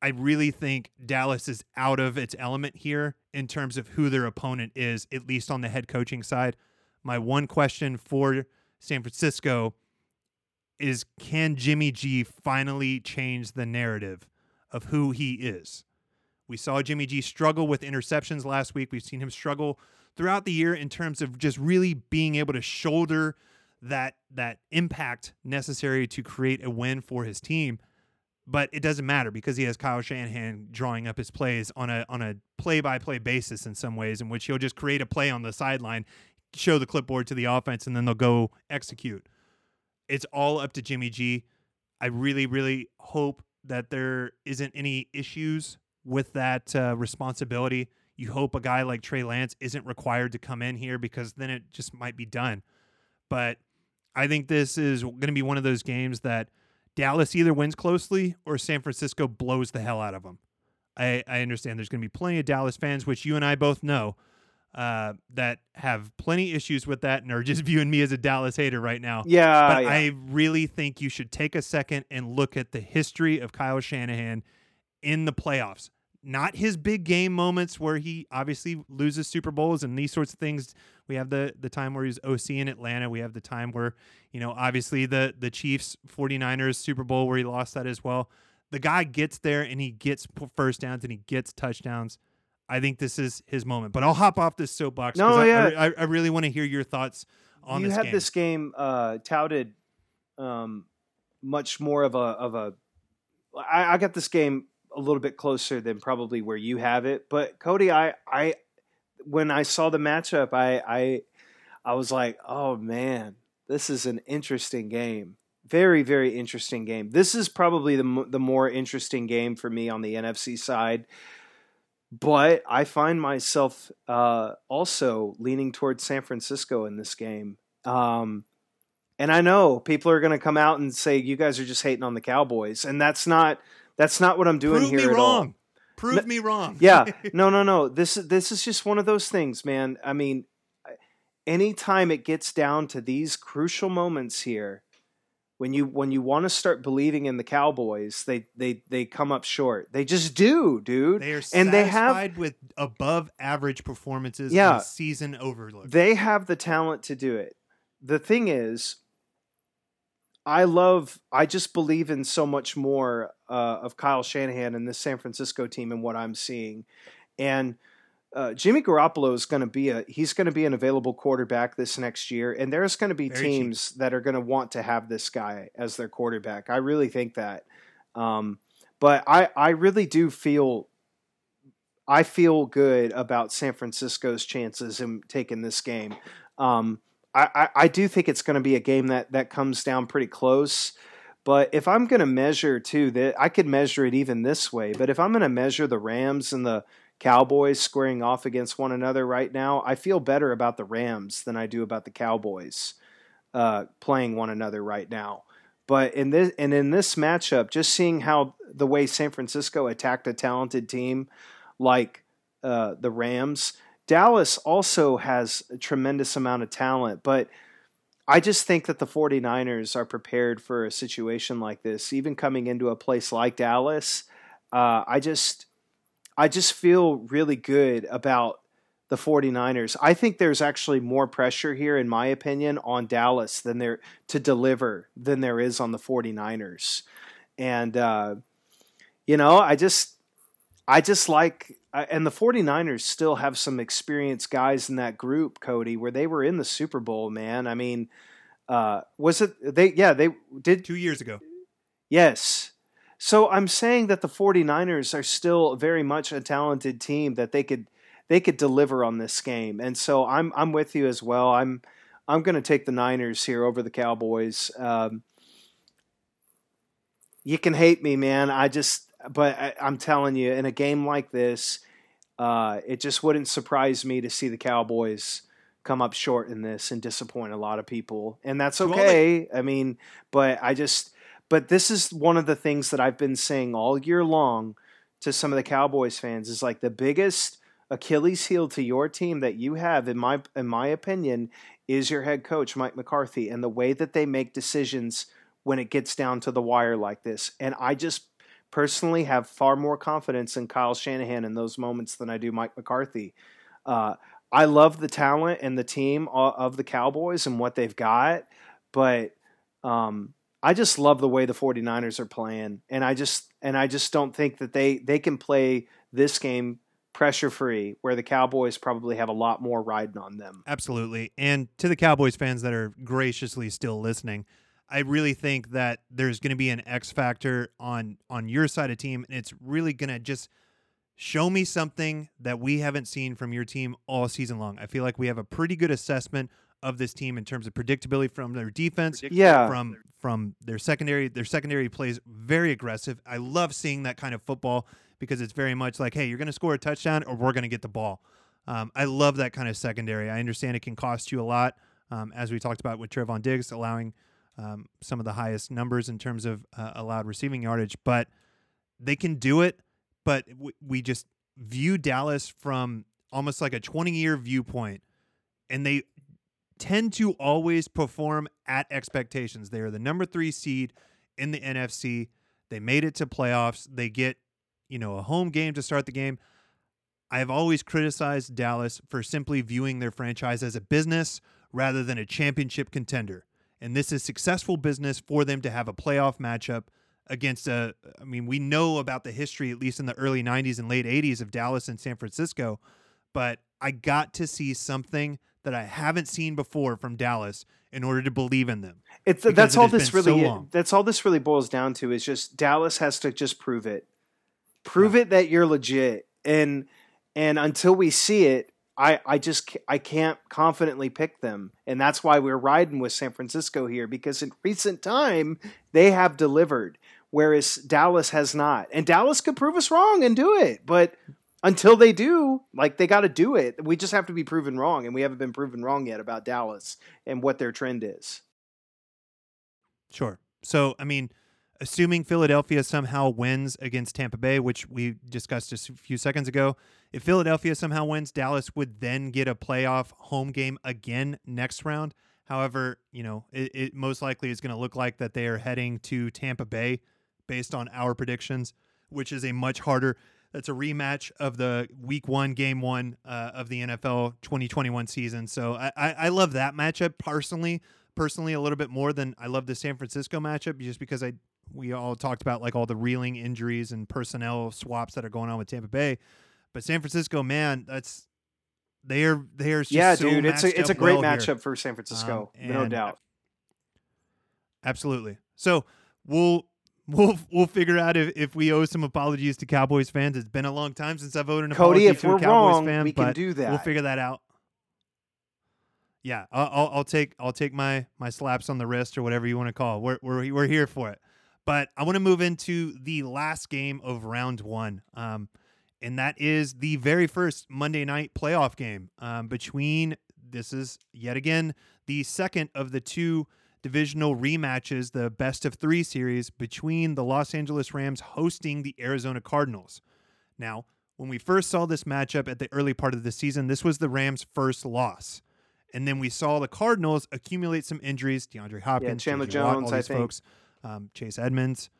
Speaker 1: I really think Dallas is out of its element here in terms of who their opponent is, at least on the head coaching side. My one question for San Francisco is can Jimmy G finally change the narrative of who he is? We saw Jimmy G struggle with interceptions last week. We've seen him struggle throughout the year in terms of just really being able to shoulder that that impact necessary to create a win for his team. But it doesn't matter because he has Kyle Shanahan drawing up his plays on a on a play by play basis in some ways, in which he'll just create a play on the sideline, show the clipboard to the offense, and then they'll go execute. It's all up to Jimmy G. I really, really hope that there isn't any issues with that uh, responsibility. You hope a guy like Trey Lance isn't required to come in here because then it just might be done. But I think this is going to be one of those games that Dallas either wins closely or San Francisco blows the hell out of them. I, I understand there's going to be plenty of Dallas fans, which you and I both know, uh, that have plenty issues with that and are just viewing me as a Dallas hater right now.
Speaker 2: Yeah,
Speaker 1: but
Speaker 2: yeah.
Speaker 1: I really think you should take a second and look at the history of Kyle Shanahan in the playoffs. Not his big game moments where he obviously loses Super Bowls and these sorts of things. We have the the time where he's OC in Atlanta. We have the time where, you know, obviously the the Chiefs 49ers Super Bowl where he lost that as well. The guy gets there and he gets first downs and he gets touchdowns. I think this is his moment. But I'll hop off this soapbox
Speaker 2: No,
Speaker 1: I,
Speaker 2: yeah.
Speaker 1: I, I really want to hear your thoughts on this.
Speaker 2: you
Speaker 1: this
Speaker 2: have
Speaker 1: game.
Speaker 2: this game uh, touted um, much more of a of a. I, I got this game a little bit closer than probably where you have it, but Cody, I I when I saw the matchup, I I I was like, oh man, this is an interesting game. Very very interesting game. This is probably the the more interesting game for me on the NFC side. But I find myself uh, also leaning towards San Francisco in this game. Um, and I know people are going to come out and say you guys are just hating on the Cowboys, and that's not that's not what I'm doing
Speaker 1: Prove
Speaker 2: here
Speaker 1: me
Speaker 2: at
Speaker 1: wrong.
Speaker 2: all.
Speaker 1: Prove
Speaker 2: No-
Speaker 1: me wrong.
Speaker 2: Yeah, no, no, no. This is this is just one of those things, man. I mean, anytime it gets down to these crucial moments here, when you when you want to start believing in the Cowboys, they they they come up short. They just do, dude.
Speaker 1: They are
Speaker 2: And they have-
Speaker 1: satisfied with above average performances
Speaker 2: Yeah.
Speaker 1: on season overlook.
Speaker 2: They have the talent to do it. The thing is, I love, I just believe in so much more uh, of Kyle Shanahan and this San Francisco team and what I'm seeing. And uh, Jimmy Garoppolo is going to be a, he's going to be an available quarterback this next year. And there's going to be
Speaker 1: Very cheap.
Speaker 2: teams that are going to want to have this guy as their quarterback. I really think that. Um, but I, I really do feel I feel good about San Francisco's chances in taking this game. Um, I, I, do think it's going to be a game that that comes down pretty close. But if I'm going to measure too, that I could measure it even this way. But if I'm going to measure the Rams and the Cowboys squaring off against one another right now, I feel better about the Rams than I do about the Cowboys uh, playing one another right now. But in this and in this matchup, just seeing how the way San Francisco attacked a talented team like uh, the Rams, Dallas also has a tremendous amount of talent, but I just think that the 49ers are prepared for a situation like this, even coming into a place like Dallas. Uh, I just I just feel really good about the 49ers. I think there's actually more pressure here, in my opinion, on Dallas than there to deliver than there is on the 49ers. And uh, you know, I just I just like and the 49ers still have some experienced guys in that group, Cody, where they were in the Super Bowl, man. I mean, uh, was it they yeah, they did
Speaker 1: Two years ago.
Speaker 2: Yes. So I'm saying that the 49ers are still very much a talented team that they could they could deliver on this game. And so I'm I'm with you as well. I'm I'm going to take the Niners here over the Cowboys. Um, you can hate me, man. I just but I, I'm telling you in a game like this, uh, it just wouldn't surprise me to see the Cowboys come up short in this and disappoint a lot of people. And that's okay. I mean, but I just but this is one of the things that I've been saying all year long to some of the Cowboys fans is like the biggest Achilles heel to your team that you have in my in my opinion is your head coach Mike McCarthy and the way that they make decisions when it gets down to the wire like this. And I just personally have far more confidence in Kyle Shanahan in those moments than I do Mike McCarthy. Uh, I love the talent and the team of the Cowboys and what they've got, but um, I just love the way the 49ers are playing and I just and I just don't think that they they can play this game pressure free where the Cowboys probably have a lot more riding on them.
Speaker 1: Absolutely. And to the Cowboys fans that are graciously still listening, I really think that there's going to be an X factor on on your side of team and it's really going to just show me something that we haven't seen from your team all season long. I feel like we have a pretty good assessment of this team in terms of predictability from their defense,
Speaker 2: yeah,
Speaker 1: from from their secondary. Their secondary plays very aggressive. I love seeing that kind of football because it's very much like, hey, you're going to score a touchdown or we're going to get the ball. Um, I love that kind of secondary. I understand it can cost you a lot, um, as we talked about with Trevon Diggs allowing um, some of the highest numbers in terms of uh, allowed receiving yardage, but they can do it. But w- we just view Dallas from almost like a 20 year viewpoint, and they tend to always perform at expectations. They are the number three seed in the NFC. They made it to playoffs. They get, you know, a home game to start the game. I have always criticized Dallas for simply viewing their franchise as a business rather than a championship contender. And this is successful business for them to have a playoff matchup against a I mean, we know about the history at least in the early 90s and late 80s of Dallas and San Francisco, but I got to see something that I haven't seen before from Dallas in order to believe in them.
Speaker 2: It's that's it all this really so that's all this really boils down to is just Dallas has to just prove it. Prove yeah. it that you're legit. And and until we see it, I I just I can't confidently pick them. And that's why we're riding with San Francisco here because in recent time they have delivered whereas Dallas has not. And Dallas could prove us wrong and do it, but until they do, like they got to do it. We just have to be proven wrong, and we haven't been proven wrong yet about Dallas and what their trend is.
Speaker 1: Sure. So, I mean, assuming Philadelphia somehow wins against Tampa Bay, which we discussed just a few seconds ago, if Philadelphia somehow wins, Dallas would then get a playoff home game again next round. However, you know, it, it most likely is going to look like that they are heading to Tampa Bay based on our predictions, which is a much harder that's a rematch of the Week One, Game One uh, of the NFL 2021 season. So I, I, I love that matchup personally, personally a little bit more than I love the San Francisco matchup, just because I we all talked about like all the reeling injuries and personnel swaps that are going on with Tampa Bay. But San Francisco, man, that's they are they are
Speaker 2: yeah,
Speaker 1: so
Speaker 2: dude. It's a it's a great
Speaker 1: well
Speaker 2: matchup
Speaker 1: here.
Speaker 2: for San Francisco, um, no doubt.
Speaker 1: Absolutely. So we'll We'll we'll figure out if, if we owe some apologies to Cowboys fans. It's been a long time since I've owed an
Speaker 2: Cody,
Speaker 1: apology
Speaker 2: if
Speaker 1: to
Speaker 2: we're
Speaker 1: a Cowboys
Speaker 2: wrong,
Speaker 1: fan.
Speaker 2: we can do that.
Speaker 1: We'll figure that out. Yeah, I'll, I'll, I'll take I'll take my my slaps on the wrist or whatever you want to call. It. We're we're we're here for it. But I want to move into the last game of round one, um, and that is the very first Monday night playoff game um, between. This is yet again the second of the two divisional rematches, the best of three series between the Los Angeles Rams hosting the Arizona Cardinals. Now, when we first saw this matchup at the early part of the season, this was the Rams' first loss. And then we saw the Cardinals accumulate some injuries. DeAndre Hopkins,
Speaker 2: yeah, Chandler Jones,
Speaker 1: Watt, all these
Speaker 2: I
Speaker 1: folks, um, Chase Edmonds.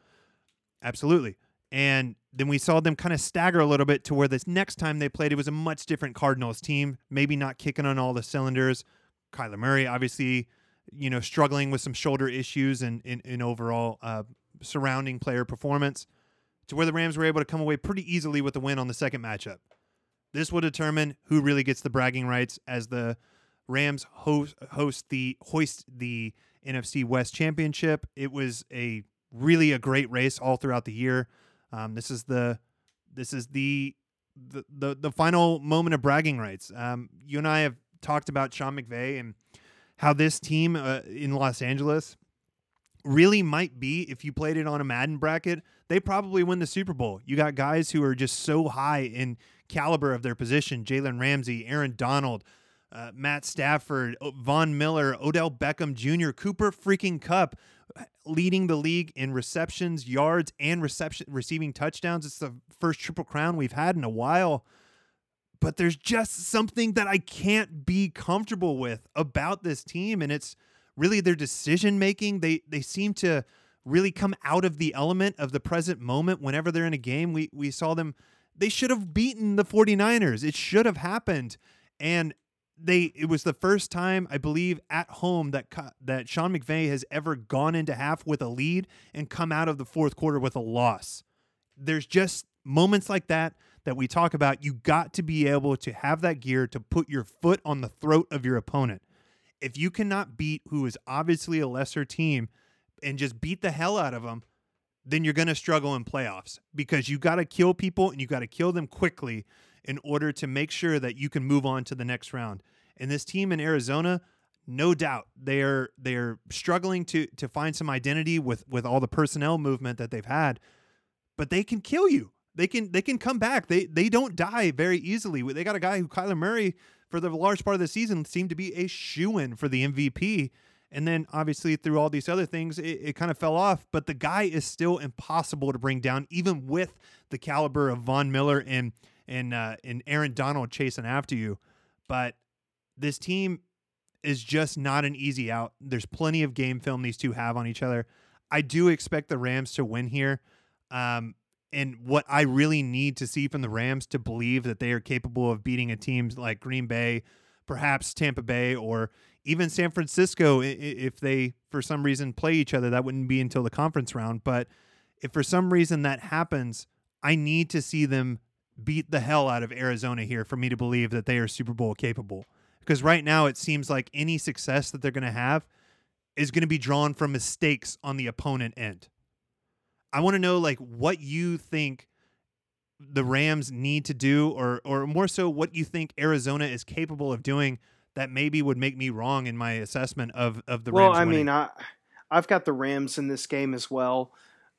Speaker 1: Absolutely. And then we saw them kind of stagger a little bit to where this next time they played, it was a much different Cardinals team, maybe not kicking on all the cylinders. Kyler Murray, obviously, you know, struggling with some shoulder issues and in, overall uh, surrounding player performance, to where the Rams were able to come away pretty easily with the win on the second matchup. This will determine who really gets the bragging rights as the Rams host, host the hoist the NFC West Championship. It was a really a great race all throughout the year. Um, this is the this is the, the the the final moment of bragging rights. Um, you and I have talked about Sean McVay and how this team uh, in Los Angeles really might be if you played it on a Madden bracket, they probably win the Super Bowl. You got guys who are just so high in caliber of their position: Jalen Ramsey, Aaron Donald, uh, Matt Stafford, Von Miller, Odell Beckham Jr., Cooper freaking Kupp, leading the league in receptions, yards, and reception receiving touchdowns. It's the first triple crown we've had in a while but there's just something that I can't be comfortable with about this team and it's really their decision making. They they seem to really come out of the element of the present moment whenever they're in a game. We we saw them they should have beaten the 49ers. It should have happened. And they it was the first time I believe at home that that Sean McVay has ever gone into half with a lead and come out of the fourth quarter with a loss. There's just moments like that that we talk about. You got to be able to have that gear to put your foot on the throat of your opponent. If you cannot beat who is obviously a lesser team and just beat the hell out of them, then you're going to struggle in playoffs because you got to kill people and you got to kill them quickly in order to make sure that you can move on to the next round. And this team in Arizona, no doubt, they're they're struggling to to find some identity with with all the personnel movement that they've had, but they can kill you. They can they can come back. They they don't die very easily. They got a guy who Kyler Murray for the large part of the season seemed to be a shoe in for the MVP and then obviously through all these other things, it, it kind of fell off. But the guy is still impossible to bring down, even with the caliber of Von Miller and and uh, and Aaron Donald chasing after you. But this team is just not an easy out. There's plenty of game film these two have on each other. I do expect the Rams to win here. Um, and what I really need to see from the Rams to believe that they are capable of beating a team like Green Bay, perhaps Tampa Bay, or even San Francisco, if they for some reason play each other, that wouldn't be until the conference round. But if for some reason that happens, I need to see them beat the hell out of Arizona here for me to believe that they are Super Bowl capable. Because right now it seems like any success that they're going to have is going to be drawn from mistakes on the opponent end. I want to know like what you think the Rams need to do or or more so what you think Arizona is capable of doing that maybe would make me wrong in my assessment of of the
Speaker 2: well,
Speaker 1: Rams.
Speaker 2: Well, I
Speaker 1: winning.
Speaker 2: mean, I I've got the Rams in this game as well.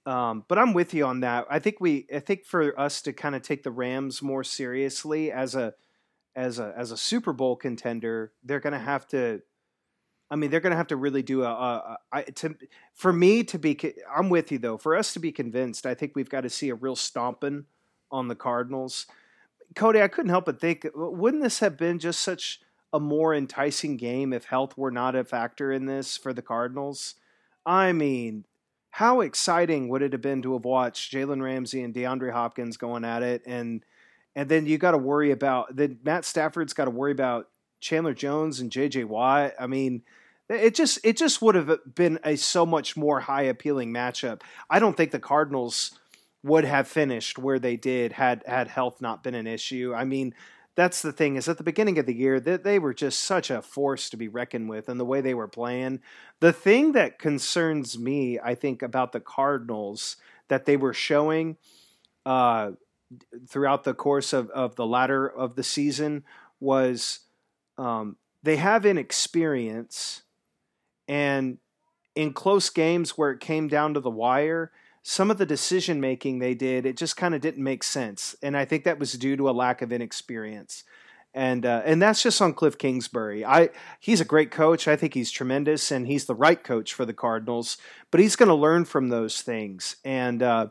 Speaker 2: Um, but I'm with you on that. I think we, I think for us to kind of take the Rams more seriously as a, as a, as a Super Bowl contender, they're going to have to. I mean, they're going to have to really do a, a, a. To for me to be, I'm with you though. For us to be convinced, I think we've got to see a real stomping on the Cardinals. Cody, I couldn't help but think, wouldn't this have been just such a more enticing game if health were not a factor in this for the Cardinals. I mean, how exciting would it have been to have watched Jalen Ramsey and DeAndre Hopkins going at it, and and then you got to worry about then Matt Stafford's got to worry about Chandler Jones and J.J. Watt. I mean, it just it just would have been a so much more high appealing matchup. I don't think the Cardinals would have finished where they did had had health not been an issue. I mean, that's the thing is at the beginning of the year that they, were just such a force to be reckoned with and the way they were playing. The thing that concerns me i think about the cardinals that they were showing uh, throughout the course of, of the latter of the season was um, they have inexperience and in close games where it came down to the wire some of the decision making they did, it just kind of didn't make sense, and I think that was due to a lack of inexperience. And uh, and that's just on Cliff Kingsbury. I he's a great coach. I think he's tremendous, and he's the right coach for the Cardinals. But he's going to learn from those things. And uh,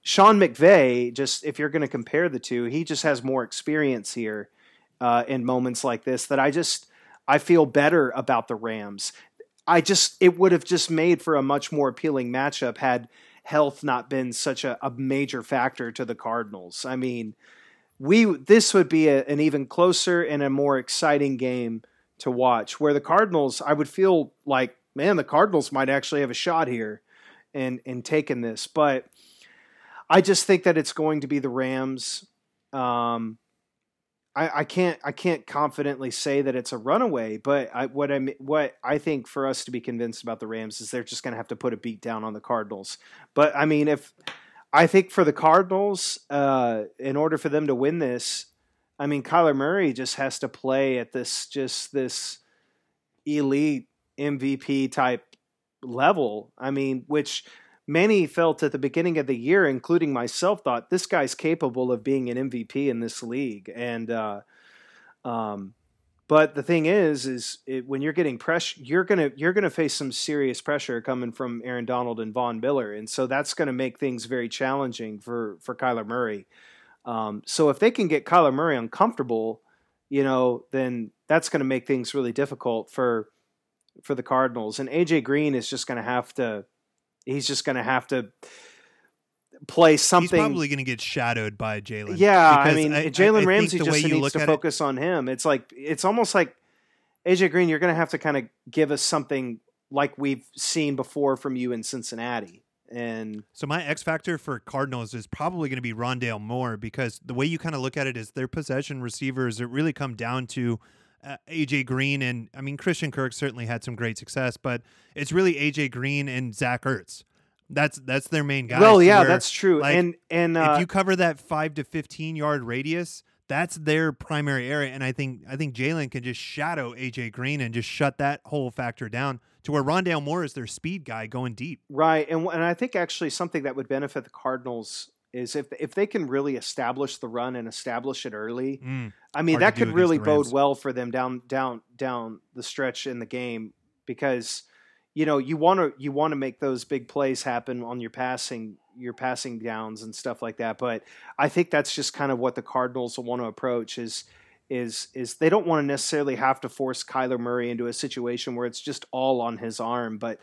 Speaker 2: Sean McVay, just if you're going to compare the two, he just has more experience here uh, in moments like this. That I just I feel better about the Rams. I just it would have just made for a much more appealing matchup had health not been such a, a major factor to the Cardinals. I mean, we this would be a, an even closer and a more exciting game to watch. Where the Cardinals, I would feel like, man, the Cardinals might actually have a shot here and and taking this, but I just think that it's going to be the Rams. Um, I, I, can't I can't confidently say that it's a runaway, but I, what I what I think for us to be convinced about the Rams is they're just going to have to put a beat down on the Cardinals. But I mean, if I think for the Cardinals, uh, in order for them to win this, I mean, Kyler Murray just has to play at this just this elite MVP type level. I mean, which many felt at the beginning of the year, including myself, thought this guy's capable of being an MVP in this league. And, uh, um, but the thing is, is it, when you're getting pressure, you're gonna you're gonna face some serious pressure coming from Aaron Donald and Von Miller, and so that's to make things very challenging for for Kyler Murray. Um, so if they can get Kyler Murray uncomfortable, you know, then that's to make things really difficult for for the Cardinals. And AJ Green is just to have to he's just going to have to play something.
Speaker 1: He's probably going to get shadowed by Jalen.
Speaker 2: Yeah, I mean, Jalen Ramsey just needs to focus
Speaker 1: it,
Speaker 2: on him. It's like it's almost like AJ Green. You're going to have to kind of give us something like we've seen before from you in Cincinnati. And
Speaker 1: so my X factor for Cardinals is probably going to be Rondale Moore because the way you kind of look at it is their possession receivers that really come down to uh, AJ Green and I mean Christian Kirk certainly had some great success, but it's really AJ Green and Zach Ertz. That's that's their main guy.
Speaker 2: Well, yeah, where, that's true.
Speaker 1: Like,
Speaker 2: and and uh,
Speaker 1: if you cover that five to fifteen yard radius, that's their primary area. And I think I think Jalen can just shadow AJ Green and just shut that whole factor down to where Rondale Moore is their speed guy going deep.
Speaker 2: Right, and and I think actually something that would benefit the Cardinals is if if they can really establish the run and establish it early.
Speaker 1: Mm,
Speaker 2: I mean, that could really bode well for them down down down the stretch in the game because you know you want to you want to make those big plays happen on your passing your passing downs and stuff like that. But I think that's just kind of what the Cardinals will want to approach is is is they don't want to necessarily have to force Kyler Murray into a situation where it's just all on his arm, but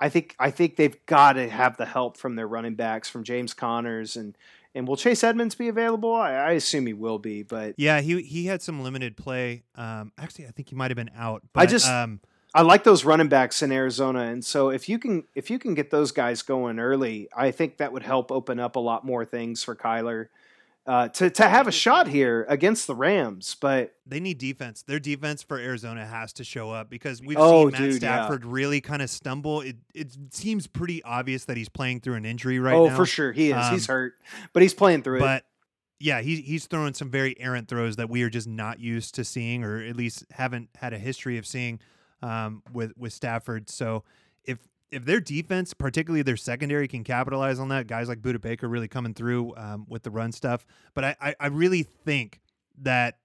Speaker 2: I think I think they've got to have the help from their running backs, from James Connors and and will Chase Edmonds be available? I, I assume he will be, but
Speaker 1: yeah, he he had some limited play. Um, actually, I think he might have been out. But,
Speaker 2: I just
Speaker 1: um,
Speaker 2: I like those running backs in Arizona, and so if you can if you can get those guys going early, I think that would help open up a lot more things for Kyler uh, to to have a shot here against the Rams. But
Speaker 1: they need defense. Their defense for Arizona has to show up because we've
Speaker 2: oh,
Speaker 1: seen Matt
Speaker 2: dude,
Speaker 1: Stafford
Speaker 2: yeah.
Speaker 1: really kind of stumble. It it seems pretty obvious that he's playing through an injury right
Speaker 2: oh,
Speaker 1: now.
Speaker 2: Oh, for sure he is.
Speaker 1: Um,
Speaker 2: he's hurt, but he's playing through
Speaker 1: but,
Speaker 2: it.
Speaker 1: Yeah, he's he's throwing some very errant throws that we are just not used to seeing, or at least haven't had a history of seeing um, with with Stafford. So if their defense, particularly their secondary, can capitalize on that, guys like Budda Baker really coming through um, with the run stuff. But I, I, I really think that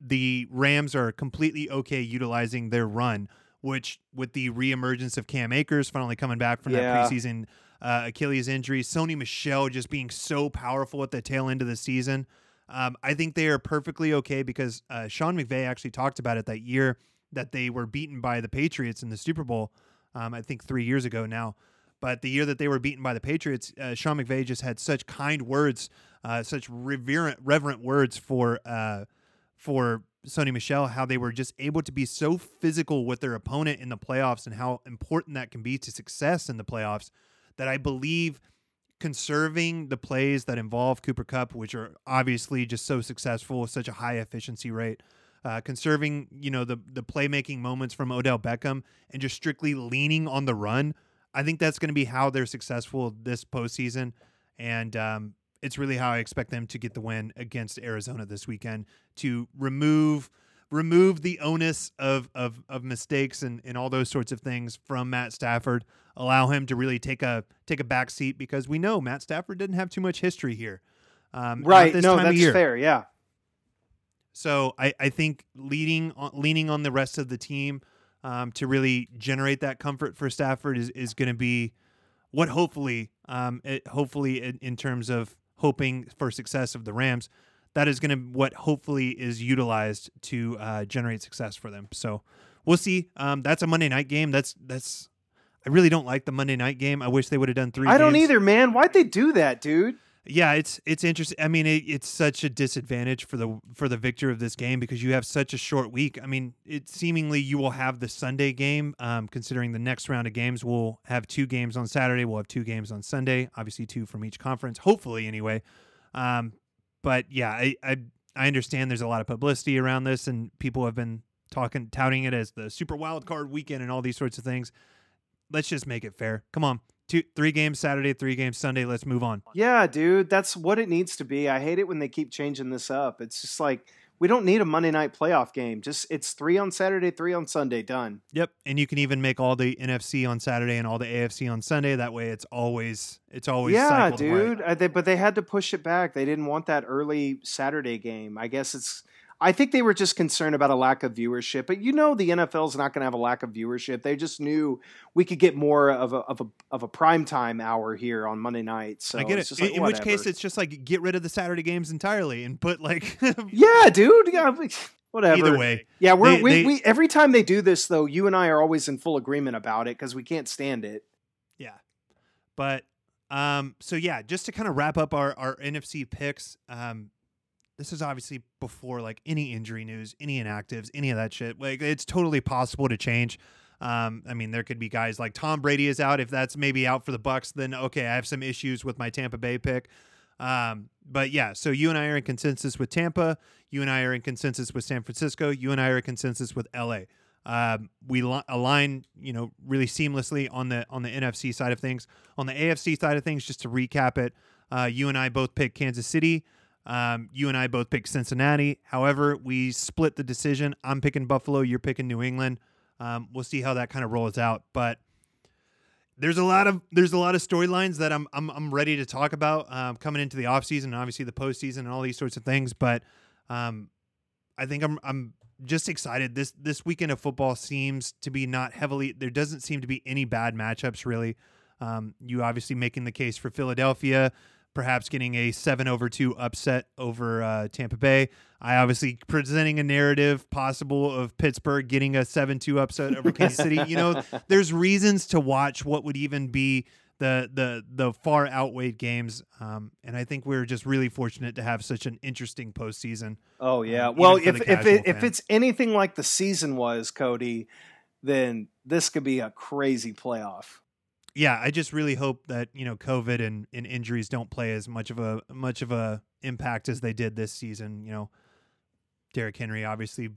Speaker 1: the Rams are completely okay utilizing their run, which with the reemergence of Cam Akers finally coming back from
Speaker 2: Yeah.
Speaker 1: that preseason uh, Achilles injury, Sony Michel just being so powerful at the tail end of the season. Um, I think they are perfectly okay because uh, Sean McVay actually talked about it that year that they were beaten by the Patriots in the Super Bowl. Um, I think three years ago now. But the year that they were beaten by the Patriots, uh, Sean McVay just had such kind words, uh, such reverent, reverent words for uh, for Sony Michel, how they were just able to be so physical with their opponent in the playoffs and how important that can be to success in the playoffs. That I believe conserving the plays that involve Cooper Kupp, which are obviously just so successful with such a high efficiency rate, uh, conserving you know the the playmaking moments from Odell Beckham and just strictly leaning on the run. I think that's going to be how they're successful this postseason, and um, it's really how I expect them to get the win against Arizona this weekend to remove remove the onus of of, of mistakes and, and all those sorts of things from Matt Stafford. Allow him to really take a take a back seat because we know Matt Stafford didn't have too much history here. Um,
Speaker 2: Right?
Speaker 1: this
Speaker 2: No,
Speaker 1: time of
Speaker 2: that's fair. Yeah.
Speaker 1: So I, I think leading on, leaning on the rest of the team um, to really generate that comfort for Stafford is, is going to be what hopefully um, it, hopefully in, in terms of hoping for success of the Rams that is going to what hopefully is utilized to uh, generate success for them. So we'll see. Um, that's a Monday night game. That's that's I really don't like the Monday night game. I wish they would have done three.
Speaker 2: I don't either, man. Why'd they do that, dude?
Speaker 1: Yeah, it's it's interesting. I mean, it, it's such a disadvantage for the for the victor of this game because you have such a short week. I mean, it seemingly you will have the Sunday game. Um, considering the next round of games, we'll have two games on Saturday. We'll have two games on Sunday. Obviously, two from each conference. Hopefully, anyway. Um, but yeah, I, I I understand there's a lot of publicity around this, and people have been talking touting it as the super wild card weekend and all these sorts of things. Let's just make it fair. Come on, two three games Saturday, three games Sunday. Let's move on.
Speaker 2: Yeah, dude, that's what it needs to be. I hate it when they keep changing this up. It's just like we don't need a Monday night playoff game. Just it's three on Saturday, three on Sunday, done.
Speaker 1: Yep, and you can even make all the NFC on Saturday and all the AFC on Sunday. That way, it's always it's always
Speaker 2: yeah, dude.
Speaker 1: right.
Speaker 2: I, they, but they had to push it back. They didn't want that early Saturday game. I guess it's. I think they were just concerned about a lack of viewership. But you know, the NFL's not going to have a lack of viewership. They just knew we could get more of a of a of a prime time hour here on Monday night. So
Speaker 1: I get it.
Speaker 2: like,
Speaker 1: in, in which case, it's just like get rid of the Saturday games entirely and put like
Speaker 2: yeah, dude. Yeah, whatever.
Speaker 1: either way.
Speaker 2: Yeah, we're,
Speaker 1: They-
Speaker 2: we,
Speaker 1: they-
Speaker 2: we every time they do this though, you and I are always in full agreement about it because we can't stand it.
Speaker 1: Yeah. But um, so yeah, just to kind of wrap up our, our NFC picks, um, this is obviously before like any injury news, any inactives, any of that shit. Like it's totally possible to change. Um, I mean, there could be guys like Tom Brady is out. If that's maybe out for the Bucs, then okay, I have some issues with my Tampa Bay pick. Um, but yeah, so you and I are in consensus with Tampa. You and I are in consensus with San Francisco. You and I are in consensus with LA. Um, we li- align, you know, really seamlessly on the on the NFC side of things. On the AFC side of things, just to recap it, uh, you and I both picked Kansas City. Um, you and I both picked Cincinnati. However, we split the decision. I'm picking Buffalo. You're picking New England. Um, we'll see how that kind of rolls out. But there's a lot of there's a lot of storylines that I'm I'm I'm ready to talk about um, coming into the offseason and obviously the postseason and all these sorts of things. But um, I think I'm I'm just excited. This this weekend of football seems to be not heavily. There doesn't seem to be any bad matchups really. Um, you obviously making the case for Philadelphia, perhaps getting a seven over two upset over uh, Tampa Bay. I obviously presenting a narrative possible of Pittsburgh getting a seven two upset over Kansas City. You know, there's reasons to watch what would even be the the the far outweighed games. Um, and I think we're just really fortunate to have such an interesting postseason.
Speaker 2: Oh yeah. Um, well, if if it, if it's anything like the season was, Cody, then this could be a crazy playoff.
Speaker 1: Yeah, I just really hope that you know COVID and, and injuries don't play as much of a much of a impact as they did this season. You know, Derrick Henry obviously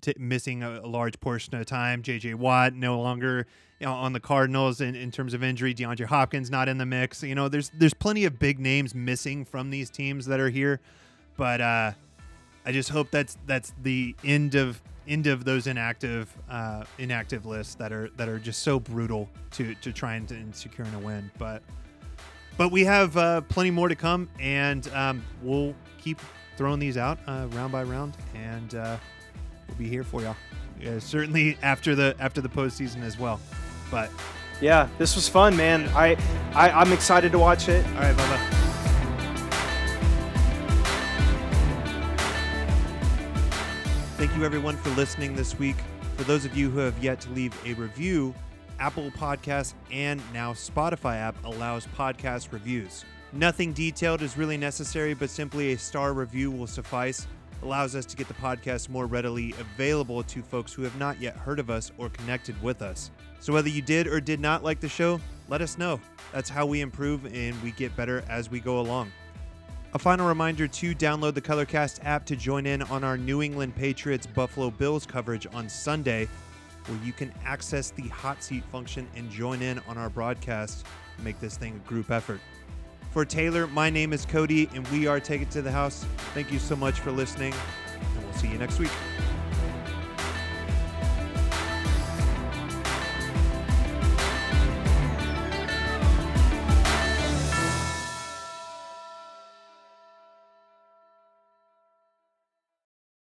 Speaker 1: t- missing a, a, large portion of time. J.J. Watt no longer you know, on the Cardinals in, in terms of injury. DeAndre Hopkins not in the mix. You know, there's there's plenty of big names missing from these teams that are here, but uh, I just hope that's that's the end of end of those inactive uh, inactive lists that are that are just so brutal to to try and, and securing a win. But but we have uh, plenty more to come, and um, we'll keep throwing these out uh, round by round, and uh, we'll be here for y'all. Yeah, certainly after the after the postseason as well. But
Speaker 2: yeah, this was fun, man. I, I I'm excited to watch it.
Speaker 1: All right, bye bye. Everyone for listening this week. For those of you who have yet to leave a review, Apple Podcasts and now Spotify app allows podcast reviews. Nothing detailed is really necessary, but simply a star review will suffice. Allows us to get the podcast more readily available to folks who have not yet heard of us or connected with us. So, whether you did or did not like the show, let us know. That's how we improve and we get better as we go along. A final reminder to download the Colorcast app to join in on our New England Patriots Buffalo Bills coverage on Sunday, where you can access the hot seat function and join in on our broadcast. Make this thing a group effort. For Taylor, my name is Cody, and we are Take It to the House. Thank you so much for listening, and we'll see you next week.